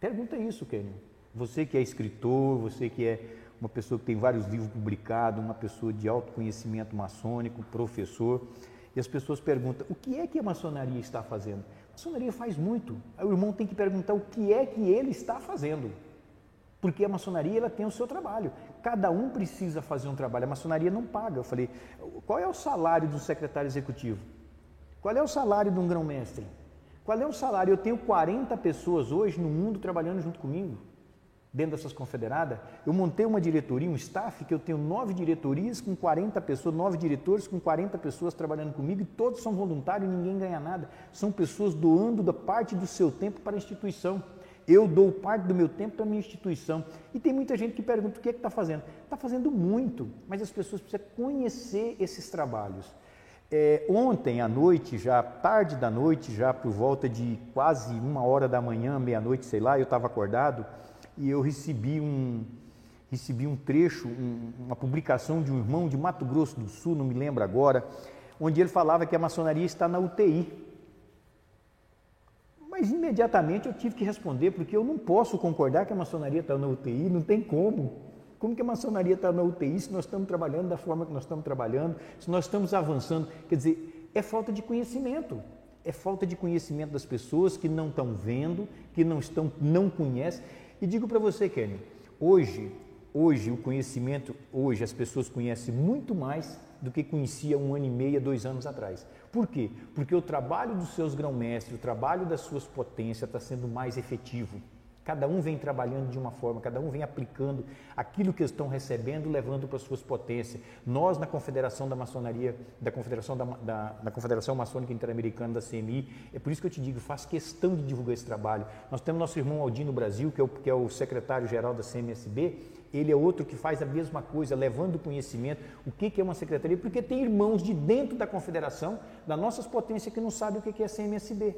Pergunta isso, Kenny. Você que é escritor, você que é uma pessoa que tem vários livros publicados, uma pessoa de autoconhecimento maçônico, professor, e as pessoas perguntam: o que é que a maçonaria está fazendo? A maçonaria faz muito. Aí o irmão tem que perguntar o que é que ele está fazendo. Porque a maçonaria ela tem o seu trabalho. Cada um precisa fazer um trabalho. A maçonaria não paga. Eu falei: qual é o salário do secretário executivo? Qual é o salário de um grão-mestre? Qual é o salário? Eu tenho 40 pessoas hoje no mundo trabalhando junto comigo, dentro dessas confederadas. Eu montei uma diretoria, um staff, que eu tenho nove diretorias com 40 pessoas, nove diretores com 40 pessoas trabalhando comigo e todos são voluntários e ninguém ganha nada. São pessoas doando da parte do seu tempo para a instituição. Eu dou parte do meu tempo para a minha instituição. E tem muita gente que pergunta o que é que está fazendo. Está fazendo muito, mas as pessoas precisam conhecer esses trabalhos. É, ontem à noite, já tarde da noite, já por volta de quase uma hora da manhã, meia-noite, sei lá, eu estava acordado e eu recebi um, recebi um trecho, um, uma publicação de um irmão de Mato Grosso do Sul, não me lembro agora, onde ele falava que a maçonaria está na UTI. Mas imediatamente eu tive que responder, porque eu não posso concordar que a maçonaria está na UTI, não tem como. Como que a maçonaria está na UTI se nós estamos trabalhando da forma que nós estamos trabalhando, se nós estamos avançando? Quer dizer, é falta de conhecimento. É falta de conhecimento das pessoas que não estão vendo, que não estão, não conhecem. E digo para você, Kenny, hoje, hoje o conhecimento, hoje as pessoas conhecem muito mais do que conhecia um ano e meio, dois anos atrás. Por quê? Porque o trabalho dos seus grão-mestres, o trabalho das suas potências está sendo mais efetivo. Cada um vem trabalhando de uma forma, cada um vem aplicando aquilo que estão recebendo, levando para suas potências. Nós, na Confederação da Maçonaria, da Confederação, da, da, da Confederação Maçônica Interamericana, da CMI, é por isso que eu te digo, faço questão de divulgar esse trabalho. Nós temos nosso irmão Aldino Brasil, que é o, que é o secretário-geral da CMSB, ele é outro que faz a mesma coisa, levando conhecimento. O que, é uma secretaria? Porque tem irmãos de dentro da confederação, das nossas potências, que não sabem o que, que é CMSB.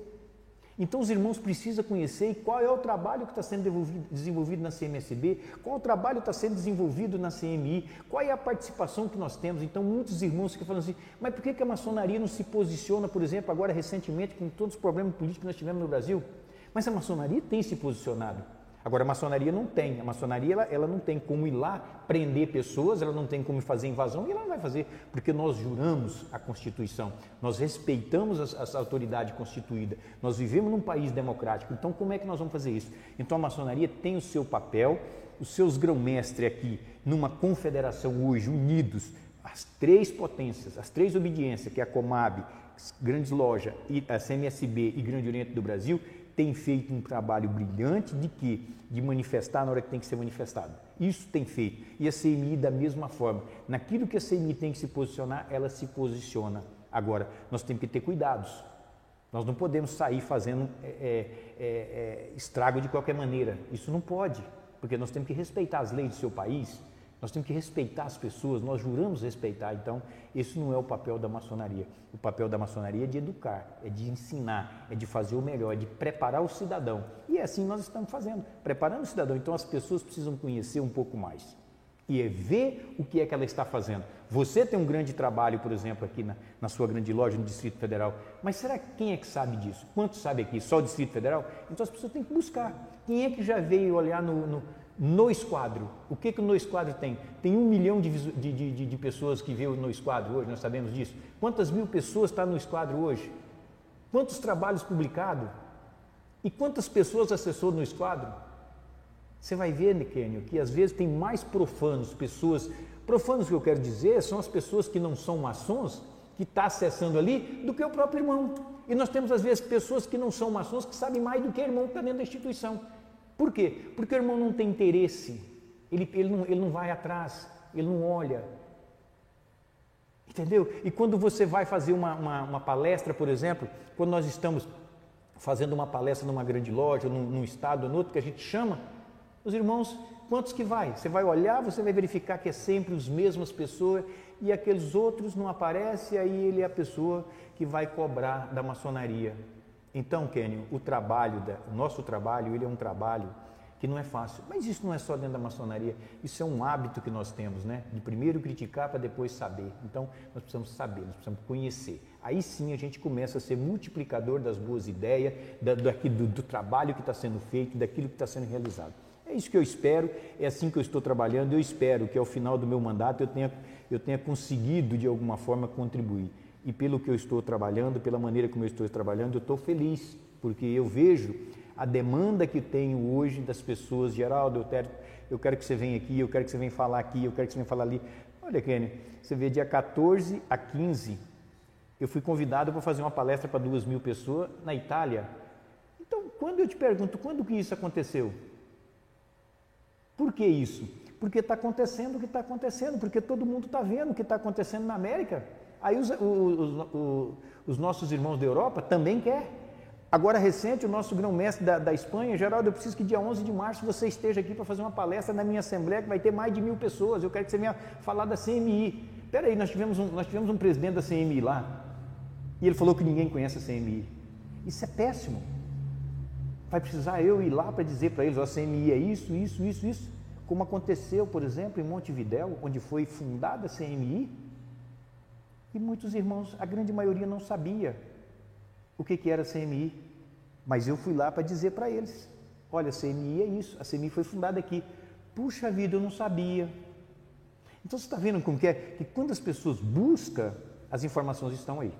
Então os irmãos precisam conhecer qual é o trabalho que está sendo desenvolvido na CMSB, qual o trabalho está sendo desenvolvido na CMI, qual é a participação que nós temos. Então muitos irmãos ficam falando assim, mas por que, que a maçonaria não se posiciona, por exemplo, agora recentemente com todos os problemas políticos que nós tivemos no Brasil? Mas a maçonaria tem se posicionado. Agora, a maçonaria não tem. A maçonaria ela, ela, não tem como ir lá prender pessoas, ela não tem como fazer invasão e ela não vai fazer, porque nós juramos a Constituição, nós respeitamos as, autoridade constituída, nós vivemos num país democrático. Então, como é que nós vamos fazer isso? Então, a maçonaria tem o seu papel, os seus grão-mestre aqui, numa confederação hoje, unidos, as três potências, as três obediências, que é a Comab, Grandes Loja, a CMSB e Grande Oriente do Brasil, tem feito um trabalho brilhante de que de manifestar na hora que tem que ser manifestado. Isso tem feito. E a CMI da mesma forma. Naquilo que a CMI tem que se posicionar, ela se posiciona. Agora, nós temos que ter cuidados. Nós não podemos sair fazendo é, é, é, é estrago de qualquer maneira. Isso não pode, porque nós temos que respeitar as leis do seu país, nós temos que respeitar as pessoas, nós juramos respeitar. Então, esse não é o papel da maçonaria. O papel da maçonaria é de educar, é de ensinar, é de fazer o melhor, é de preparar o cidadão. E é assim nós estamos fazendo, preparando o cidadão. Então, as pessoas precisam conhecer um pouco mais e é ver o que é que ela está fazendo. Você tem um grande trabalho, por exemplo, aqui na, na, sua grande loja no Distrito Federal, mas será que quem é que sabe disso? Quantos sabe aqui? Só o Distrito Federal? Então as pessoas têm que buscar. Quem é que já veio olhar no, no no esquadro. O que, que o no esquadro tem? Tem um milhão de, de, de, de pessoas que vê o no esquadro hoje, nós sabemos disso. Quantas mil pessoas está no esquadro hoje? Quantos trabalhos publicados? E quantas pessoas acessou no esquadro? Você vai ver, Nikênio, que às vezes tem mais profanos, pessoas. Profanos que eu quero dizer são as pessoas que não são maçons, que está acessando ali, do que o próprio irmão. E nós temos, às vezes, pessoas que não são maçons que sabem mais do que o irmão que está dentro da instituição. Por quê? Porque o irmão não tem interesse, ele, ele, não, ele não vai atrás, ele não olha. Entendeu? E quando você vai fazer uma, uma, uma palestra, por exemplo, quando nós estamos fazendo uma palestra numa grande loja, num, num estado ou no outro, que a gente chama, os irmãos, quantos que vai? Você vai olhar, você vai verificar que é sempre as mesmas pessoas e aqueles outros não aparecem, aí ele é a pessoa que vai cobrar da maçonaria. Então, Kenny, o trabalho, o nosso trabalho, ele é um trabalho que não é fácil. Mas isso não é só dentro da maçonaria, isso é um hábito que nós temos, né? De primeiro criticar para depois saber. Então, nós precisamos saber, nós precisamos conhecer. Aí sim a gente começa a ser multiplicador das boas ideias, da, do, do trabalho que está sendo feito, daquilo que está sendo realizado. É isso que eu espero, é assim que eu estou trabalhando. Eu espero que ao final do meu mandato eu tenha, eu tenha conseguido de alguma forma contribuir e pelo que eu estou trabalhando, pela maneira como eu estou trabalhando, eu estou feliz, porque eu vejo a demanda que tenho hoje das pessoas, Geraldo, eu quero, eu quero que você venha aqui, eu quero que você venha falar aqui, eu quero que você venha falar ali. Olha, Kenny, você vê dia 14 a 15, eu fui convidado para fazer uma palestra para duas mil pessoas na Itália. Então, quando eu te pergunto, quando que isso aconteceu? Por que isso? Porque está acontecendo o que está acontecendo, porque todo mundo está vendo o que está acontecendo na América. Aí os, os, os, os nossos irmãos da Europa também quer. Agora, recente, o nosso grão-mestre da, da, Espanha, Geraldo, eu preciso que dia 11 de março você esteja aqui para fazer uma palestra na minha assembleia, que vai ter mais de mil pessoas. Eu quero que você venha falar da CMI. Espera aí, nós tivemos, um, nós tivemos um presidente da CMI lá, e ele falou que ninguém conhece a CMI. Isso é péssimo. Vai precisar eu ir lá para dizer para eles, a CMI é isso, isso, isso, isso. Como aconteceu, por exemplo, em Montevidéu, onde foi fundada a CMI, e muitos irmãos, a grande maioria não sabia o que, que era CMI, mas eu fui lá para dizer para eles: olha, a CMI é isso, a CMI foi fundada aqui. Puxa vida, eu não sabia. Então você está vendo como que é? Que quando as pessoas buscam, as informações estão aí.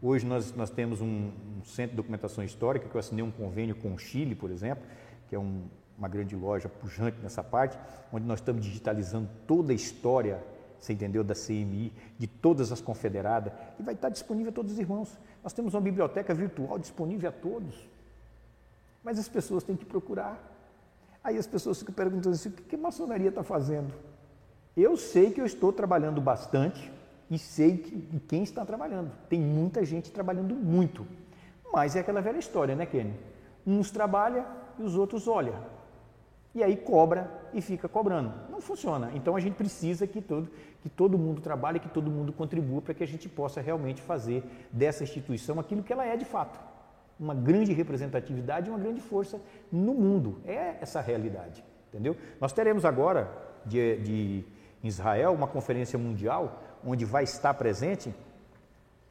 Hoje nós, nós temos um, um, centro de documentação histórica que eu assinei um convênio com o Chile, por exemplo, que é um, uma grande loja pujante nessa parte, onde nós estamos digitalizando toda a história você entendeu, da CMI, de todas as confederadas, e vai estar disponível a todos os irmãos. Nós temos uma biblioteca virtual disponível a todos, mas as pessoas têm que procurar. Aí as pessoas ficam perguntando assim: o que a maçonaria está fazendo? Eu sei que eu estou trabalhando bastante e sei que, quem está trabalhando. Tem muita gente trabalhando muito, mas é aquela velha história, né, Kenny? Uns trabalham e os outros olham e aí cobra e fica cobrando. Não funciona. Então a gente precisa que todo, que todo mundo trabalhe, que todo mundo contribua para que a gente possa realmente fazer dessa instituição aquilo que ela é de fato. Uma grande representatividade uma grande força no mundo. É essa realidade. Entendeu? Nós teremos agora, de, de Israel, uma conferência mundial onde vai estar presente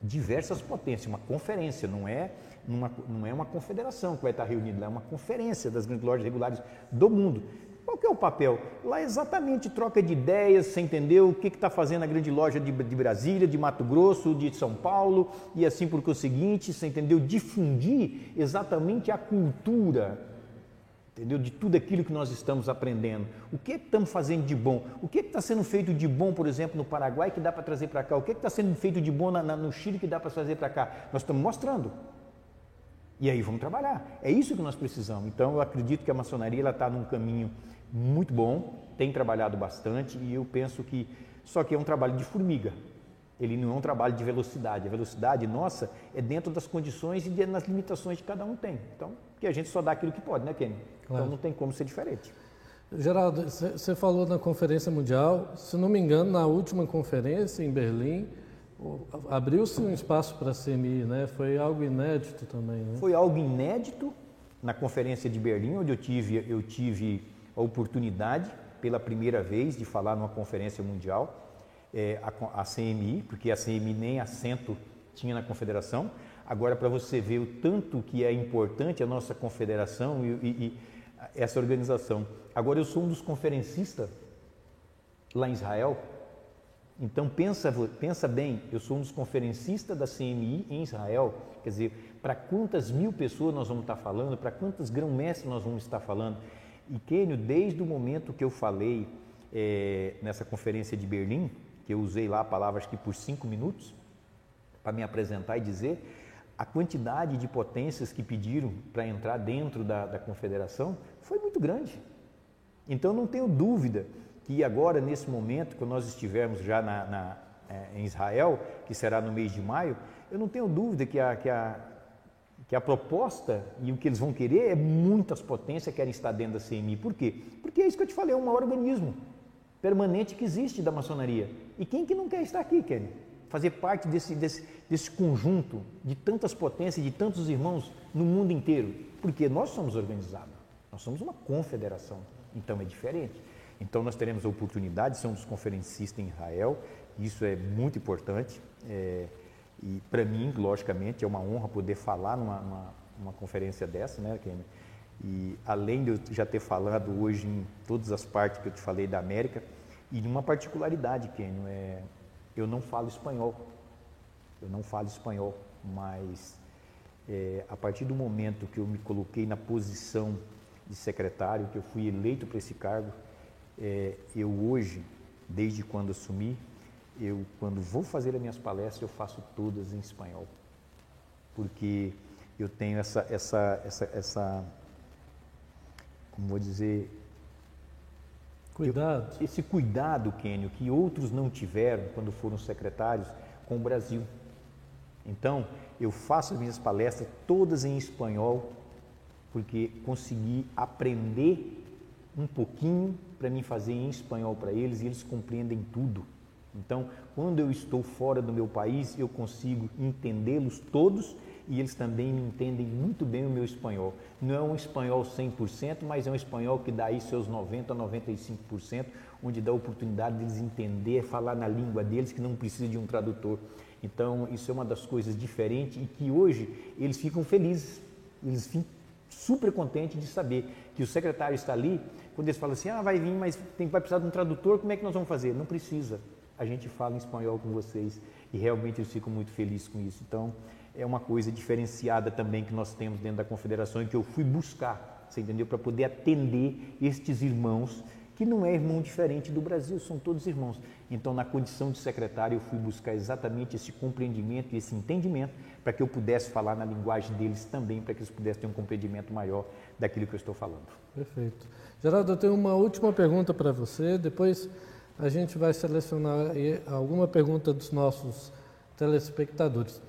diversas potências, uma conferência, não é, uma, não é uma confederação que vai estar reunida é uma conferência das grandes lojas regulares do mundo. Qual que é o papel? Lá é exatamente troca de ideias, você entendeu? O que está fazendo a grande loja de, de, Brasília, de Mato Grosso, de São Paulo, e assim porque o seguinte, você entendeu? Difundir exatamente a cultura, entendeu? De tudo aquilo que nós estamos aprendendo. O que, é estamos fazendo de bom? O que é está sendo feito de bom, por exemplo, no Paraguai que dá para trazer para cá? O que é está sendo feito de bom na, na, no Chile que dá para trazer para cá? Nós estamos mostrando. E aí vamos trabalhar. É isso que nós precisamos. Então eu acredito que a maçonaria está num caminho muito bom, tem trabalhado bastante e eu penso que só que é um trabalho de formiga. Ele não é um trabalho de velocidade. A velocidade nossa é dentro das condições e nas limitações que cada um tem. Então, que a gente só dá aquilo que pode, né, Kenny? Então, claro. Então não tem como ser diferente. Geraldo, você falou na Conferência Mundial, se não me engano, na última conferência em Berlim, abriu-se um espaço para a CMI, né? Foi algo inédito também, né? Foi algo inédito na Conferência de Berlim, onde eu tive, eu tive a oportunidade pela primeira vez de falar numa conferência mundial, é, a, a, CMI, porque a CMI nem assento tinha na confederação. Agora, para você ver o tanto que é importante a nossa confederação e, e, e essa organização. Agora, eu sou um dos conferencistas lá em Israel. Então, pensa, pensa bem, eu sou um dos conferencistas da CMI em Israel. Quer dizer, para quantas mil pessoas nós vamos estar falando, para quantos grão-mestres nós vamos estar falando. E Quênio, desde o momento que eu falei é, nessa conferência de Berlim, que eu usei lá a palavra acho que por cinco minutos, para me apresentar e dizer, a quantidade de potências que pediram para entrar dentro da, da confederação foi muito grande. Então não tenho dúvida que agora, nesse momento, quando nós estivermos já na, na, é, em Israel, que será no mês de maio, eu não tenho dúvida que a, que a, que a proposta e o que eles vão querer é muitas potências querem estar dentro da CMI. Por quê? Porque é isso que eu te falei, é um maior organismo permanente que existe da maçonaria. E quem que não quer estar aqui, Kenny? Fazer parte desse, desse, desse conjunto de tantas potências, de tantos irmãos no mundo inteiro. Porque nós somos organizados, nós somos uma confederação, então é diferente. Então nós teremos a oportunidade de ser um dos conferencistas em Israel, isso é muito importante. É, e para mim, logicamente, é uma honra poder falar numa, numa, conferência dessa, né, Kenny? E além de eu já ter falado hoje em todas as partes que eu te falei da América, e numa particularidade, Kenny, é, eu não falo espanhol. Eu não falo espanhol, mas é, a partir do momento que eu me coloquei na posição de secretário, que eu fui eleito para esse cargo, é, eu hoje, desde quando assumi, eu quando vou fazer as minhas palestras eu faço todas em espanhol, porque eu tenho essa essa essa essa como vou dizer? Cuidado. Eu, esse cuidado Kênio que outros não tiveram quando foram secretários com o Brasil. Então eu faço as minhas palestras todas em espanhol porque consegui aprender um pouquinho para mim fazer em espanhol para eles e eles compreendem tudo. Então, quando eu estou fora do meu país, eu consigo entendê-los todos e eles também me entendem muito bem o meu espanhol. Não é um espanhol 100%, mas é um espanhol que dá aí seus 90% a 95%, onde dá a oportunidade deles entender, falar na língua deles, que não precisa de um tradutor. Então, isso é uma das coisas diferentes e que hoje eles ficam felizes, eles ficam super contentes de saber que o secretário está ali, quando eles falam assim, ah, vai vir, mas tem, vai precisar de um tradutor, como é que nós vamos fazer? Não precisa a gente fala em espanhol com vocês e realmente eu fico muito feliz com isso. Então, é uma coisa diferenciada também que nós temos dentro da confederação e que eu fui buscar, você entendeu? Para poder atender estes irmãos, que não é irmão diferente do Brasil, são todos irmãos. Então, na condição de secretário, eu fui buscar exatamente esse compreendimento e esse entendimento para que eu pudesse falar na linguagem deles também, para que eles pudessem ter um compreendimento maior daquilo que eu estou falando. Perfeito. Geraldo, eu tenho uma última pergunta para você, depois a gente vai selecionar alguma pergunta dos nossos telespectadores.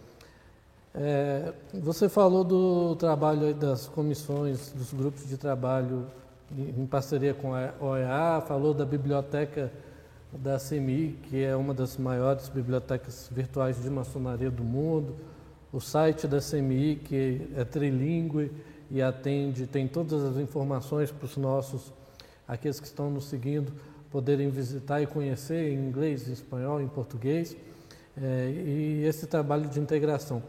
É, você falou do trabalho das comissões, dos grupos de trabalho em parceria com a OEA, falou da biblioteca da CMI, que é uma das maiores bibliotecas virtuais de maçonaria do mundo, o site da CMI, que é trilingue e atende, tem todas as informações para os nossos, aqueles que estão nos seguindo, poderem visitar e conhecer em inglês, em espanhol, em português. é, e esse trabalho de integração.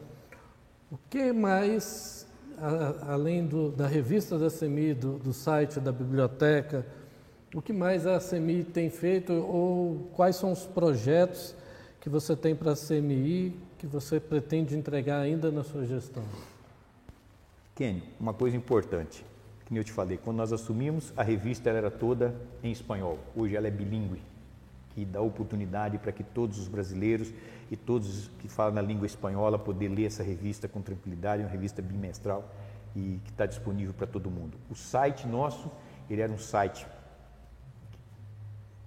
O que mais, a, além do, da revista da CMI, do, do site da biblioteca, o que mais a CMI tem feito ou quais são os projetos que você tem para a CMI que você pretende entregar ainda na sua gestão? Kenny, uma coisa importante, que eu te falei, quando nós assumimos, a revista era toda em espanhol. Hoje ela é bilíngue, que dá oportunidade para que todos os brasileiros e todos que falam na língua espanhola poder ler essa revista com tranquilidade, uma revista bimestral e que está disponível para todo mundo. O site nosso, ele era um site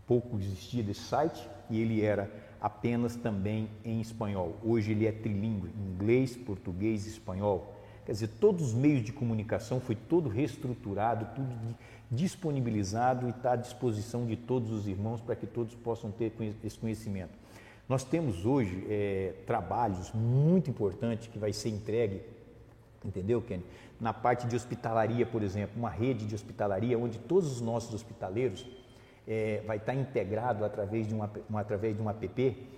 pouco existia desse site e ele era apenas também em espanhol. Hoje ele é trilingue, inglês, português e espanhol. Quer dizer, todos os meios de comunicação foi todo reestruturado, tudo disponibilizado e está à disposição de todos os irmãos para que todos possam ter esse conhecimento. Nós temos hoje é, trabalhos muito importantes que vai ser entregue, entendeu, Kenny? Na parte de hospitalaria, por exemplo, uma rede de hospitalaria onde todos os nossos hospitaleiros é, vai estar integrado através de, uma, uma, através de um app,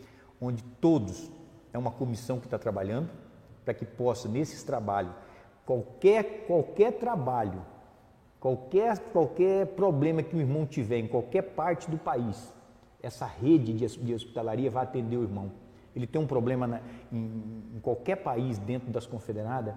onde todos, é uma comissão que está trabalhando, para que possa, nesses trabalhos, qualquer, qualquer trabalho, qualquer, qualquer problema que o irmão tiver em qualquer parte do país, essa rede de, de hospitalaria vai atender o irmão ele tem um problema na, em, em, qualquer país dentro das confederadas,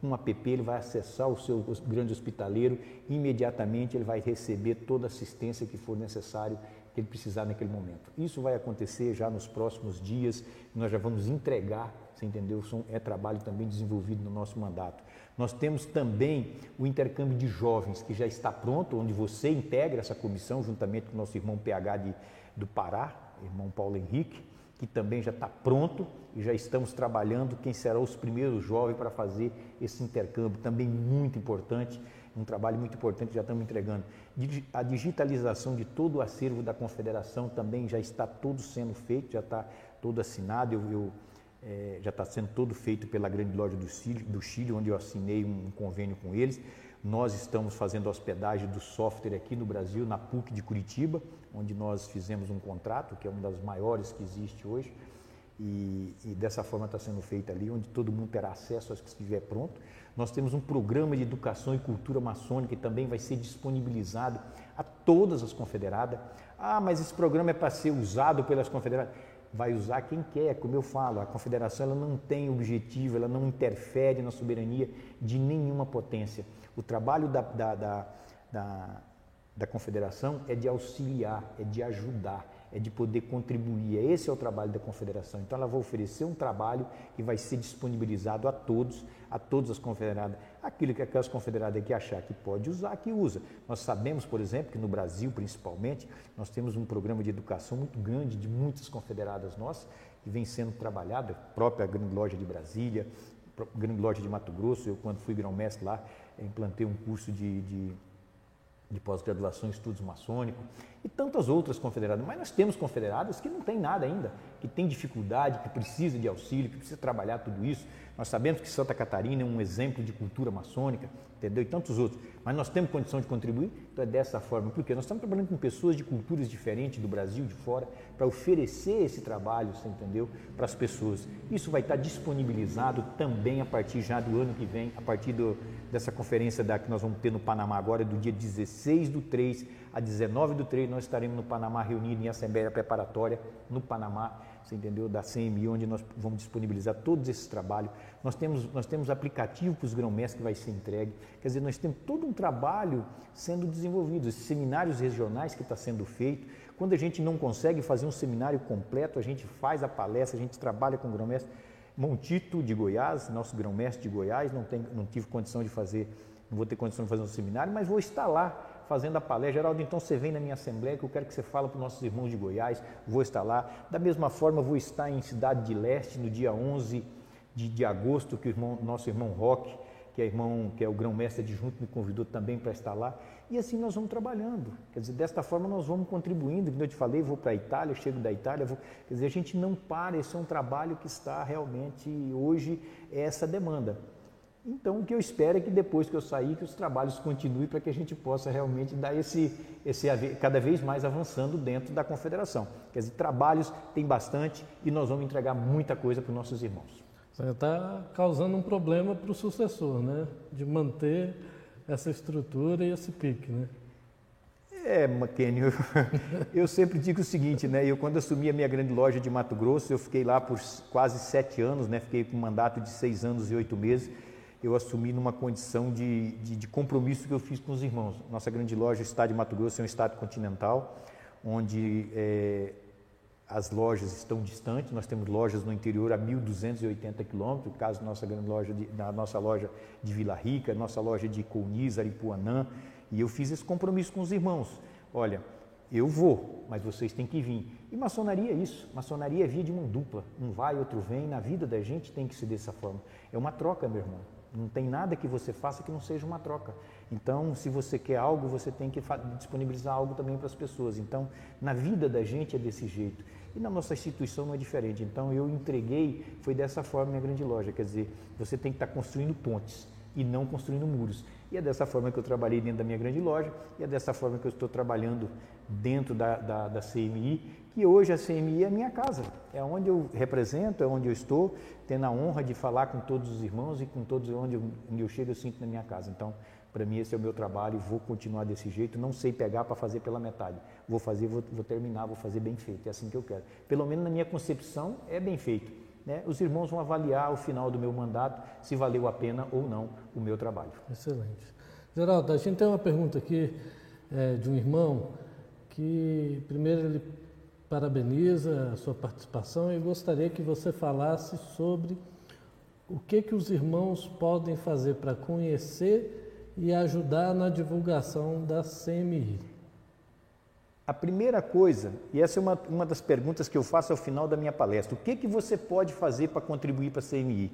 com um app ele vai acessar o seu grande hospitaleiro imediatamente ele vai receber toda a assistência que for necessário que ele precisar naquele momento. Isso vai acontecer já nos próximos dias, nós já vamos entregar, você entendeu? É trabalho também desenvolvido no nosso mandato. Nós temos também o intercâmbio de jovens, que já está pronto, onde você integra essa comissão, juntamente com o nosso irmão PH de, do Pará, irmão Paulo Henrique, que também já está pronto e já estamos trabalhando quem será os primeiros jovens para fazer esse intercâmbio, também muito importante, um trabalho muito importante já estamos entregando. A digitalização de todo o acervo da confederação também já está todo sendo feito, já está todo assinado, eu, eu é, já está sendo todo feito pela grande loja do Chile, do Chile, onde eu assinei um convênio com eles. Nós estamos fazendo hospedagem do software aqui no Brasil, na PUC de Curitiba, onde nós fizemos um contrato, que é uma das maiores que existe hoje, e, e dessa forma está sendo feita ali, onde todo mundo terá acesso a que estiver pronto. Nós temos um programa de educação e cultura maçônica que também vai ser disponibilizado a todas as confederadas. Ah, mas esse programa é para ser usado pelas confederadas vai usar quem quer, como eu falo, a confederação ela não tem objetivo, ela não interfere na soberania de nenhuma potência. O trabalho da, da, da, da, da confederação é de auxiliar, é de ajudar, é de poder contribuir. Esse é o trabalho da confederação. Então ela vai oferecer um trabalho que vai ser disponibilizado a todos, a todas as confederadas. Aquilo que aquelas confederadas que achar que pode usar, que usa. Nós sabemos, por exemplo, que no Brasil, principalmente, nós temos um programa de educação muito grande de muitas confederadas nossas que vem sendo trabalhado, a própria Grande Loja de Brasília, Grande Loja de Mato Grosso. Eu, quando fui grão-mestre lá, implantei um curso de, de de pós-graduação em estudos maçônicos e tantas outras confederadas. Mas nós temos confederadas que não têm nada ainda, que têm dificuldade, que precisam de auxílio, que precisam trabalhar tudo isso. Nós sabemos que Santa Catarina é um exemplo de cultura maçônica, entendeu? E tantos outros. Mas nós temos condição de contribuir, então é dessa forma. Porque nós estamos trabalhando com pessoas de culturas diferentes do Brasil, de fora, para oferecer esse trabalho, você entendeu? Para as pessoas. Isso vai estar disponibilizado também a partir já do ano que vem, a partir do, dessa conferência da, que nós vamos ter no Panamá agora, do dia 16 do 3 a 19 do 3, nós estaremos no Panamá reunidos em assembleia preparatória no Panamá você entendeu? Da CMI, onde nós vamos disponibilizar todos esses trabalhos. Nós temos, nós temos aplicativo para os grão-mestres que vai ser entregue. Quer dizer, nós temos todo um trabalho sendo desenvolvido, esses seminários regionais que está sendo feito. Quando a gente não consegue fazer um seminário completo, a gente faz a palestra, a gente trabalha com o grão-mestre. Montito de Goiás, nosso grão-mestre de Goiás, não, tem, não tive condição de fazer, não vou ter condição de fazer um seminário, mas vou estar lá fazendo a palestra. Geraldo, então você vem na minha assembleia que eu quero que você fale para os nossos irmãos de Goiás, vou estar lá. Da mesma forma, vou estar em Cidade de Leste no dia 11 de, de agosto, que o irmão, nosso irmão Roque, que é, irmão, que é o grão-mestre adjunto, me convidou também para estar lá. E assim nós vamos trabalhando. Quer dizer, desta forma nós vamos contribuindo. Como eu te falei, vou para a Itália, chego da Itália. Vou... Quer dizer, a gente não para, esse é um trabalho que está realmente hoje, é essa demanda. Então, o que eu espero é que depois que eu sair, que os trabalhos continuem para que a gente possa realmente dar esse, esse cada vez mais avançando dentro da confederação. Quer dizer, trabalhos tem bastante e nós vamos entregar muita coisa para os nossos irmãos. Está causando um problema para o sucessor, né? De manter essa estrutura e esse pique, né? É, McKenny, eu, <laughs> eu, sempre digo o seguinte, né? Eu quando assumi a minha grande loja de Mato Grosso, eu fiquei lá por quase sete anos, né? Fiquei com um mandato de seis anos e oito meses. Eu assumi numa condição de, de, de compromisso que eu fiz com os irmãos. Nossa grande loja, o estado de Mato Grosso, é um estado continental, onde é, as lojas estão distantes. Nós temos lojas no interior a 1.280 quilômetros, no caso nossa grande loja de, da nossa loja de Vila Rica, nossa loja de Counis, Aripuanã. E eu fiz esse compromisso com os irmãos. Olha, eu vou, mas vocês têm que vir. E maçonaria é isso. Maçonaria é via de mão dupla. Um vai, outro vem. Na vida da gente tem que ser dessa forma. É uma troca, meu irmão. Não tem nada que você faça que não seja uma troca. Então, se você quer algo, você tem que disponibilizar algo também para as pessoas. Então, na vida da gente é desse jeito. E na nossa instituição não é diferente. Então, eu entreguei, foi dessa forma minha grande loja. Quer dizer, você tem que estar construindo pontes e não construindo muros. E é dessa forma que eu trabalhei dentro da minha grande loja e é dessa forma que eu estou trabalhando dentro da, da, da CMI, que hoje a CMI é a minha casa, é onde eu represento, é onde eu estou, tendo a honra de falar com todos os irmãos e com todos onde eu, onde eu chego eu sinto na minha casa. Então, para mim esse é o meu trabalho, vou continuar desse jeito, não sei pegar para fazer pela metade. Vou fazer, vou, vou, terminar, vou fazer bem feito, é assim que eu quero. Pelo menos na minha concepção é bem feito. Né? Os irmãos vão avaliar ao final do meu mandato se valeu a pena ou não o meu trabalho. Excelente. Geraldo, a gente tem uma pergunta aqui é, de um irmão que primeiro ele parabeniza a sua participação e gostaria que você falasse sobre o que que os irmãos podem fazer para conhecer e ajudar na divulgação da CMI. A primeira coisa, e essa é uma, uma das perguntas que eu faço ao final da minha palestra, o que, que você pode fazer para contribuir para a CMI?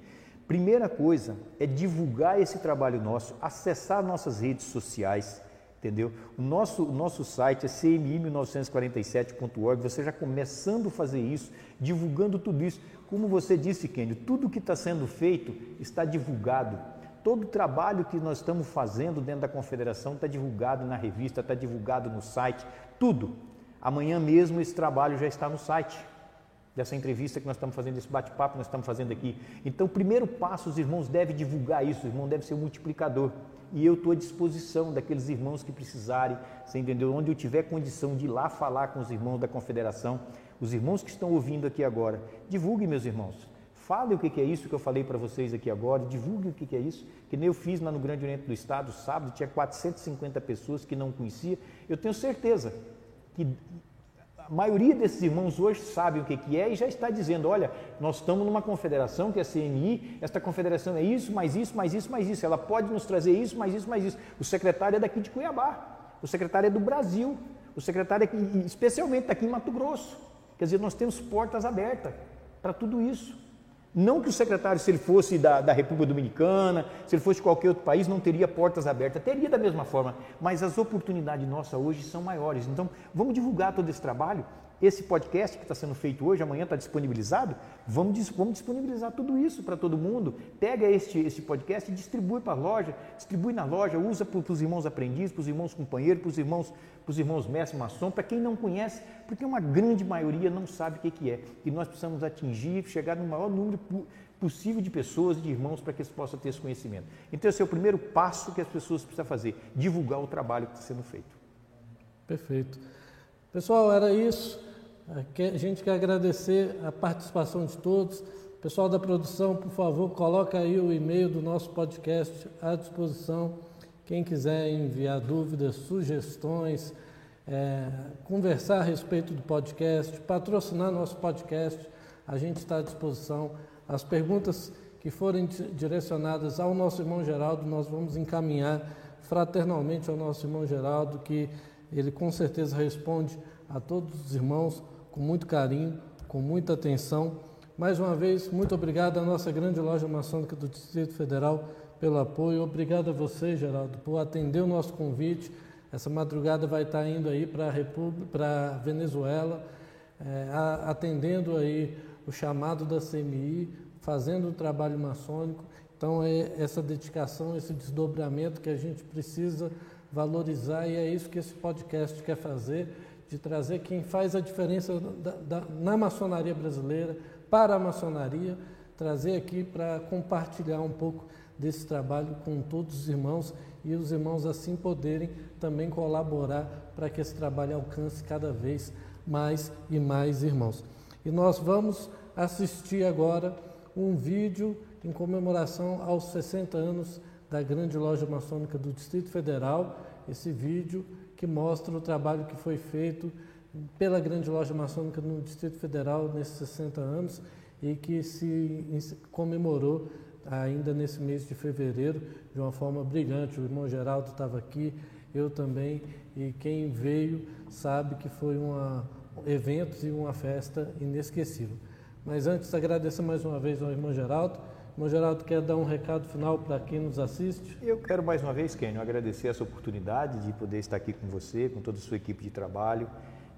Primeira coisa é divulgar esse trabalho nosso, acessar nossas redes sociais, entendeu? O nosso, nosso site é cmi1947.org, você já começando a fazer isso, divulgando tudo isso. Como você disse, Kenio, tudo que está sendo feito está divulgado. Todo o trabalho que nós estamos fazendo dentro da confederação está divulgado na revista, está divulgado no site, tudo. Amanhã mesmo esse trabalho já está no site dessa entrevista que nós estamos fazendo, desse bate-papo que nós estamos fazendo aqui. Então, primeiro passo, os irmãos devem divulgar isso, o irmão deve ser um multiplicador. E eu estou à disposição daqueles irmãos que precisarem, você entendeu? Onde eu tiver condição de ir lá falar com os irmãos da confederação, os irmãos que estão ouvindo aqui agora, divulguem, meus irmãos. Fale o que é isso que eu falei para vocês aqui agora, divulgue o que é isso, que nem eu fiz lá no Grande Oriente do Estado, sábado, tinha 450 pessoas que não conhecia. Eu tenho certeza que a maioria desses irmãos hoje sabe o que, é e já está dizendo: olha, nós estamos numa confederação que é a CNI, esta confederação é isso, mais isso, mais isso, mais isso. Ela pode nos trazer isso, mais isso, mais isso. O secretário é daqui de Cuiabá, o secretário é do Brasil, o secretário é especialmente daqui em Mato Grosso. Quer dizer, nós temos portas abertas para tudo isso. Não que o secretário, se ele fosse da, da, República Dominicana, se ele fosse de qualquer outro país, não teria portas abertas. Teria da mesma forma, mas as oportunidades nossas hoje são maiores. Então, vamos divulgar todo esse trabalho. Esse podcast que está sendo feito hoje, amanhã está disponibilizado. Vamos, vamos disponibilizar tudo isso para todo mundo. Pega este, este podcast e distribui para a loja, distribui na loja, usa para os irmãos aprendizes, para os irmãos companheiros, para os irmãos, para os irmãos mestre maçom, para quem não conhece, porque uma grande maioria não sabe o que, que é. E nós precisamos atingir, chegar no maior número possível de pessoas, de irmãos, para que eles possam ter esse conhecimento. Então, esse é o primeiro passo que as pessoas precisam fazer: divulgar o trabalho que está sendo feito. Perfeito. Pessoal, era isso. A gente quer agradecer a participação de todos. Pessoal da produção, por favor, coloca aí o e-mail do nosso podcast à disposição. Quem quiser enviar dúvidas, sugestões, é, conversar a respeito do podcast, patrocinar nosso podcast, a gente está à disposição. As perguntas que forem direcionadas ao nosso irmão Geraldo, nós vamos encaminhar fraternalmente ao nosso irmão Geraldo, que ele com certeza responde a todos os irmãos com muito carinho, com muita atenção. Mais uma vez, muito obrigado à nossa grande loja maçônica do Distrito Federal pelo apoio. Obrigado a você, Geraldo, por atender o nosso convite. Essa madrugada vai estar indo aí para a República, para Venezuela, é, atendendo aí o chamado da CMI, fazendo o trabalho maçônico. Então é essa dedicação, esse desdobramento que a gente precisa valorizar e é isso que esse podcast quer fazer, de trazer quem faz a diferença da, da, na maçonaria brasileira, para a maçonaria, trazer aqui para compartilhar um pouco desse trabalho com todos os irmãos e os irmãos assim poderem também colaborar para que esse trabalho alcance cada vez mais e mais irmãos. E nós vamos assistir agora um vídeo em comemoração aos 60 anos da Grande Loja Maçônica do Distrito Federal. Esse vídeo que mostra o trabalho que foi feito pela Grande Loja Maçônica no Distrito Federal nesses 60 anos e que se comemorou ainda nesse mês de fevereiro de uma forma brilhante. O irmão Geraldo estava aqui, eu também, e quem veio sabe que foi um evento e uma festa inesquecível. Mas antes, agradeço mais uma vez ao irmão Geraldo. Irmão Geraldo, quer dar um recado final para quem nos assiste? Eu quero mais uma vez, Kenio, agradecer essa oportunidade de poder estar aqui com você, com toda a sua equipe de trabalho,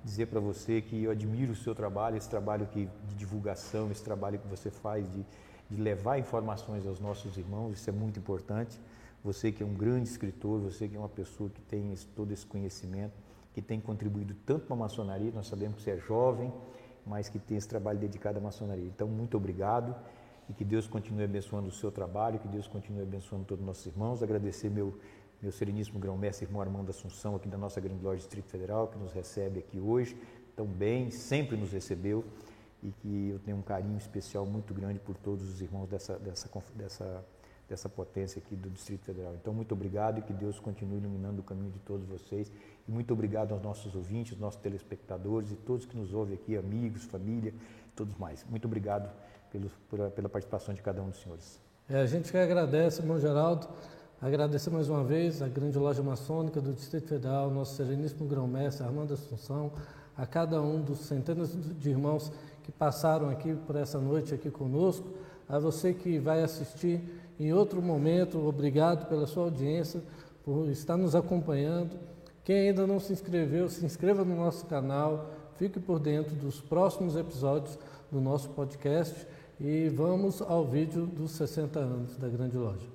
dizer para você que eu admiro o seu trabalho, esse trabalho que, de divulgação, esse trabalho que você faz de de levar informações aos nossos irmãos, isso é muito importante. Você que é um grande escritor, você que é uma pessoa que tem esse, todo esse conhecimento, que tem contribuído tanto para a maçonaria, nós sabemos que você é jovem, mas que tem esse trabalho dedicado à maçonaria. Então, muito obrigado e que Deus continue abençoando o seu trabalho, que Deus continue abençoando todos os nossos irmãos. Agradecer meu, meu sereníssimo grão-mestre, irmão Armando Assunção, aqui da nossa Grande Loja Distrito Federal, que nos recebe aqui hoje tão bem, sempre nos recebeu e que eu tenho um carinho especial muito grande por todos os irmãos dessa, dessa, dessa, dessa potência aqui do Distrito Federal. Então, muito obrigado e que Deus continue iluminando o caminho de todos vocês. E muito obrigado aos nossos ouvintes, nossos telespectadores e todos que nos ouvem aqui, amigos, família, todos mais. Muito obrigado pelo, pela, pela participação de cada um dos senhores. É, a gente que agradece, irmão Geraldo, agradecer mais uma vez a grande loja maçônica do Distrito Federal, nosso sereníssimo grão-mestre Armando Assunção, a cada um dos centenas de irmãos que passaram aqui por essa noite aqui conosco, a você que vai assistir em outro momento, obrigado pela sua audiência, por estar nos acompanhando. Quem ainda não se inscreveu, se inscreva no nosso canal, fique por dentro dos próximos episódios do nosso podcast e vamos ao vídeo dos 60 anos da Grande Loja.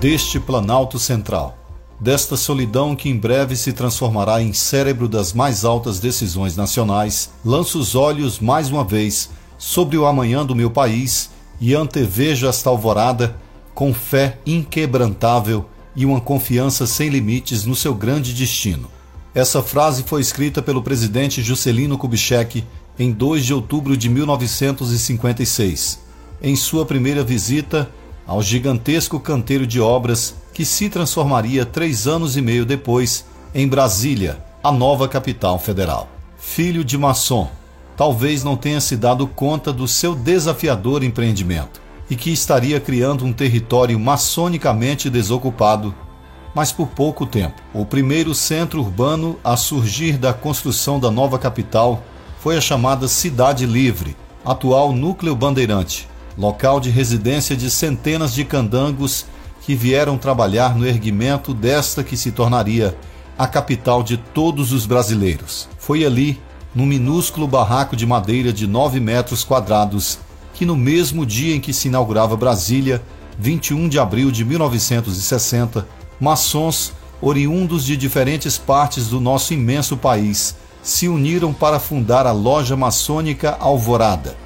Deste Planalto Central desta solidão que em breve se transformará em cérebro das mais altas decisões nacionais, lanço os olhos mais uma vez sobre o amanhã do meu país e antevejo esta alvorada com fé inquebrantável e uma confiança sem limites no seu grande destino. Essa frase foi escrita pelo presidente Juscelino Kubitschek em 2 de outubro de 1956, em sua primeira visita ao gigantesco canteiro de obras que se transformaria três anos e meio depois em Brasília, a nova capital federal. Filho de maçom, talvez não tenha se dado conta do seu desafiador empreendimento e que estaria criando um território maçonicamente desocupado, mas por pouco tempo. O primeiro centro urbano a surgir da construção da nova capital foi a chamada Cidade Livre, atual núcleo bandeirante, local de residência de centenas de candangos que vieram trabalhar no erguimento desta que se tornaria a capital de todos os brasileiros. Foi ali, no minúsculo barraco de madeira de 9 metros quadrados, que no mesmo dia em que se inaugurava Brasília, 21 de abril de 1960, maçons, oriundos de diferentes partes do nosso imenso país, se uniram para fundar a Loja Maçônica Alvorada,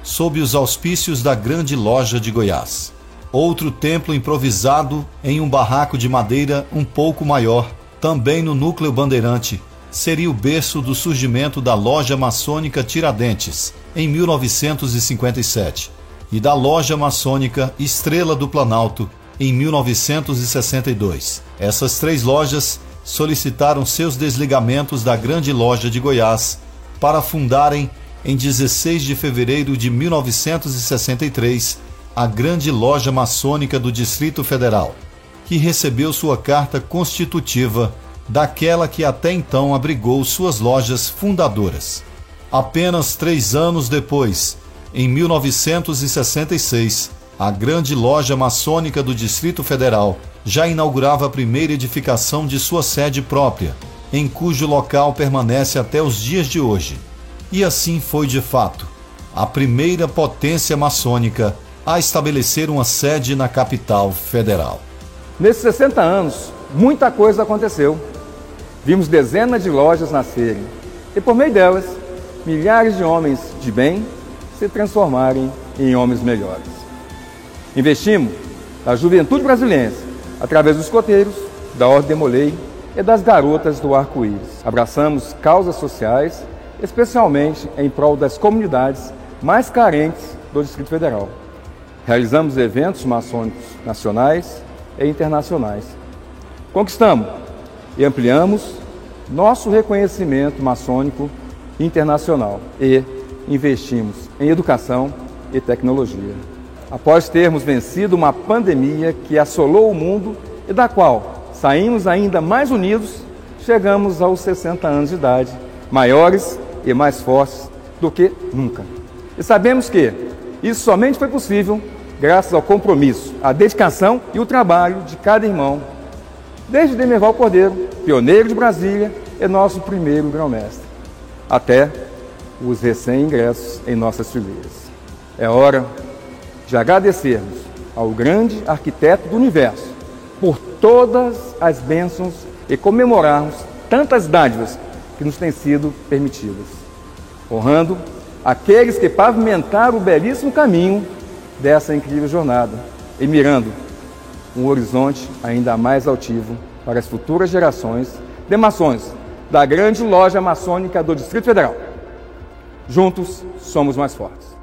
sob os auspícios da Grande Loja de Goiás. Outro templo improvisado em um barraco de madeira um pouco maior, também no núcleo bandeirante, seria o berço do surgimento da loja maçônica Tiradentes, em 1957, e da loja maçônica Estrela do Planalto, em 1962. Essas três lojas solicitaram seus desligamentos da Grande Loja de Goiás para fundarem, em 16 de fevereiro de 1963, a grande loja maçônica do Distrito Federal, que recebeu sua carta constitutiva daquela que até então abrigou suas lojas fundadoras. Apenas três anos depois, em 1966, a grande loja maçônica do Distrito Federal já inaugurava a primeira edificação de sua sede própria, em cujo local permanece até os dias de hoje. E assim foi de fato. A primeira potência maçônica a estabelecer uma sede na capital federal. Nesses 60 anos, muita coisa aconteceu. Vimos dezenas de lojas nascerem e, por meio delas, milhares de homens de bem se transformarem em homens melhores. Investimos na juventude brasileira através dos coteiros, da Ordem de Molei e das garotas do arco-íris. Abraçamos causas sociais, especialmente em prol das comunidades mais carentes do Distrito Federal. Realizamos eventos maçônicos nacionais e internacionais. Conquistamos e ampliamos nosso reconhecimento maçônico internacional e investimos em educação e tecnologia. Após termos vencido uma pandemia que assolou o mundo e da qual saímos ainda mais unidos, chegamos aos 60 anos de idade, maiores e mais fortes do que nunca. E sabemos que isso somente foi possível graças ao compromisso, à dedicação e o trabalho de cada irmão, desde Demerval Cordeiro, pioneiro de Brasília e nosso primeiro grão-mestre, até os recém-ingressos em nossas fileiras. É hora de agradecermos ao grande arquiteto do universo por todas as bênçãos e comemorarmos tantas dádivas que nos têm sido permitidas, honrando aqueles que pavimentaram o belíssimo caminho dessa incrível jornada e mirando um horizonte ainda mais altivo para as futuras gerações de maçons da grande loja maçônica do Distrito Federal. Juntos somos mais fortes.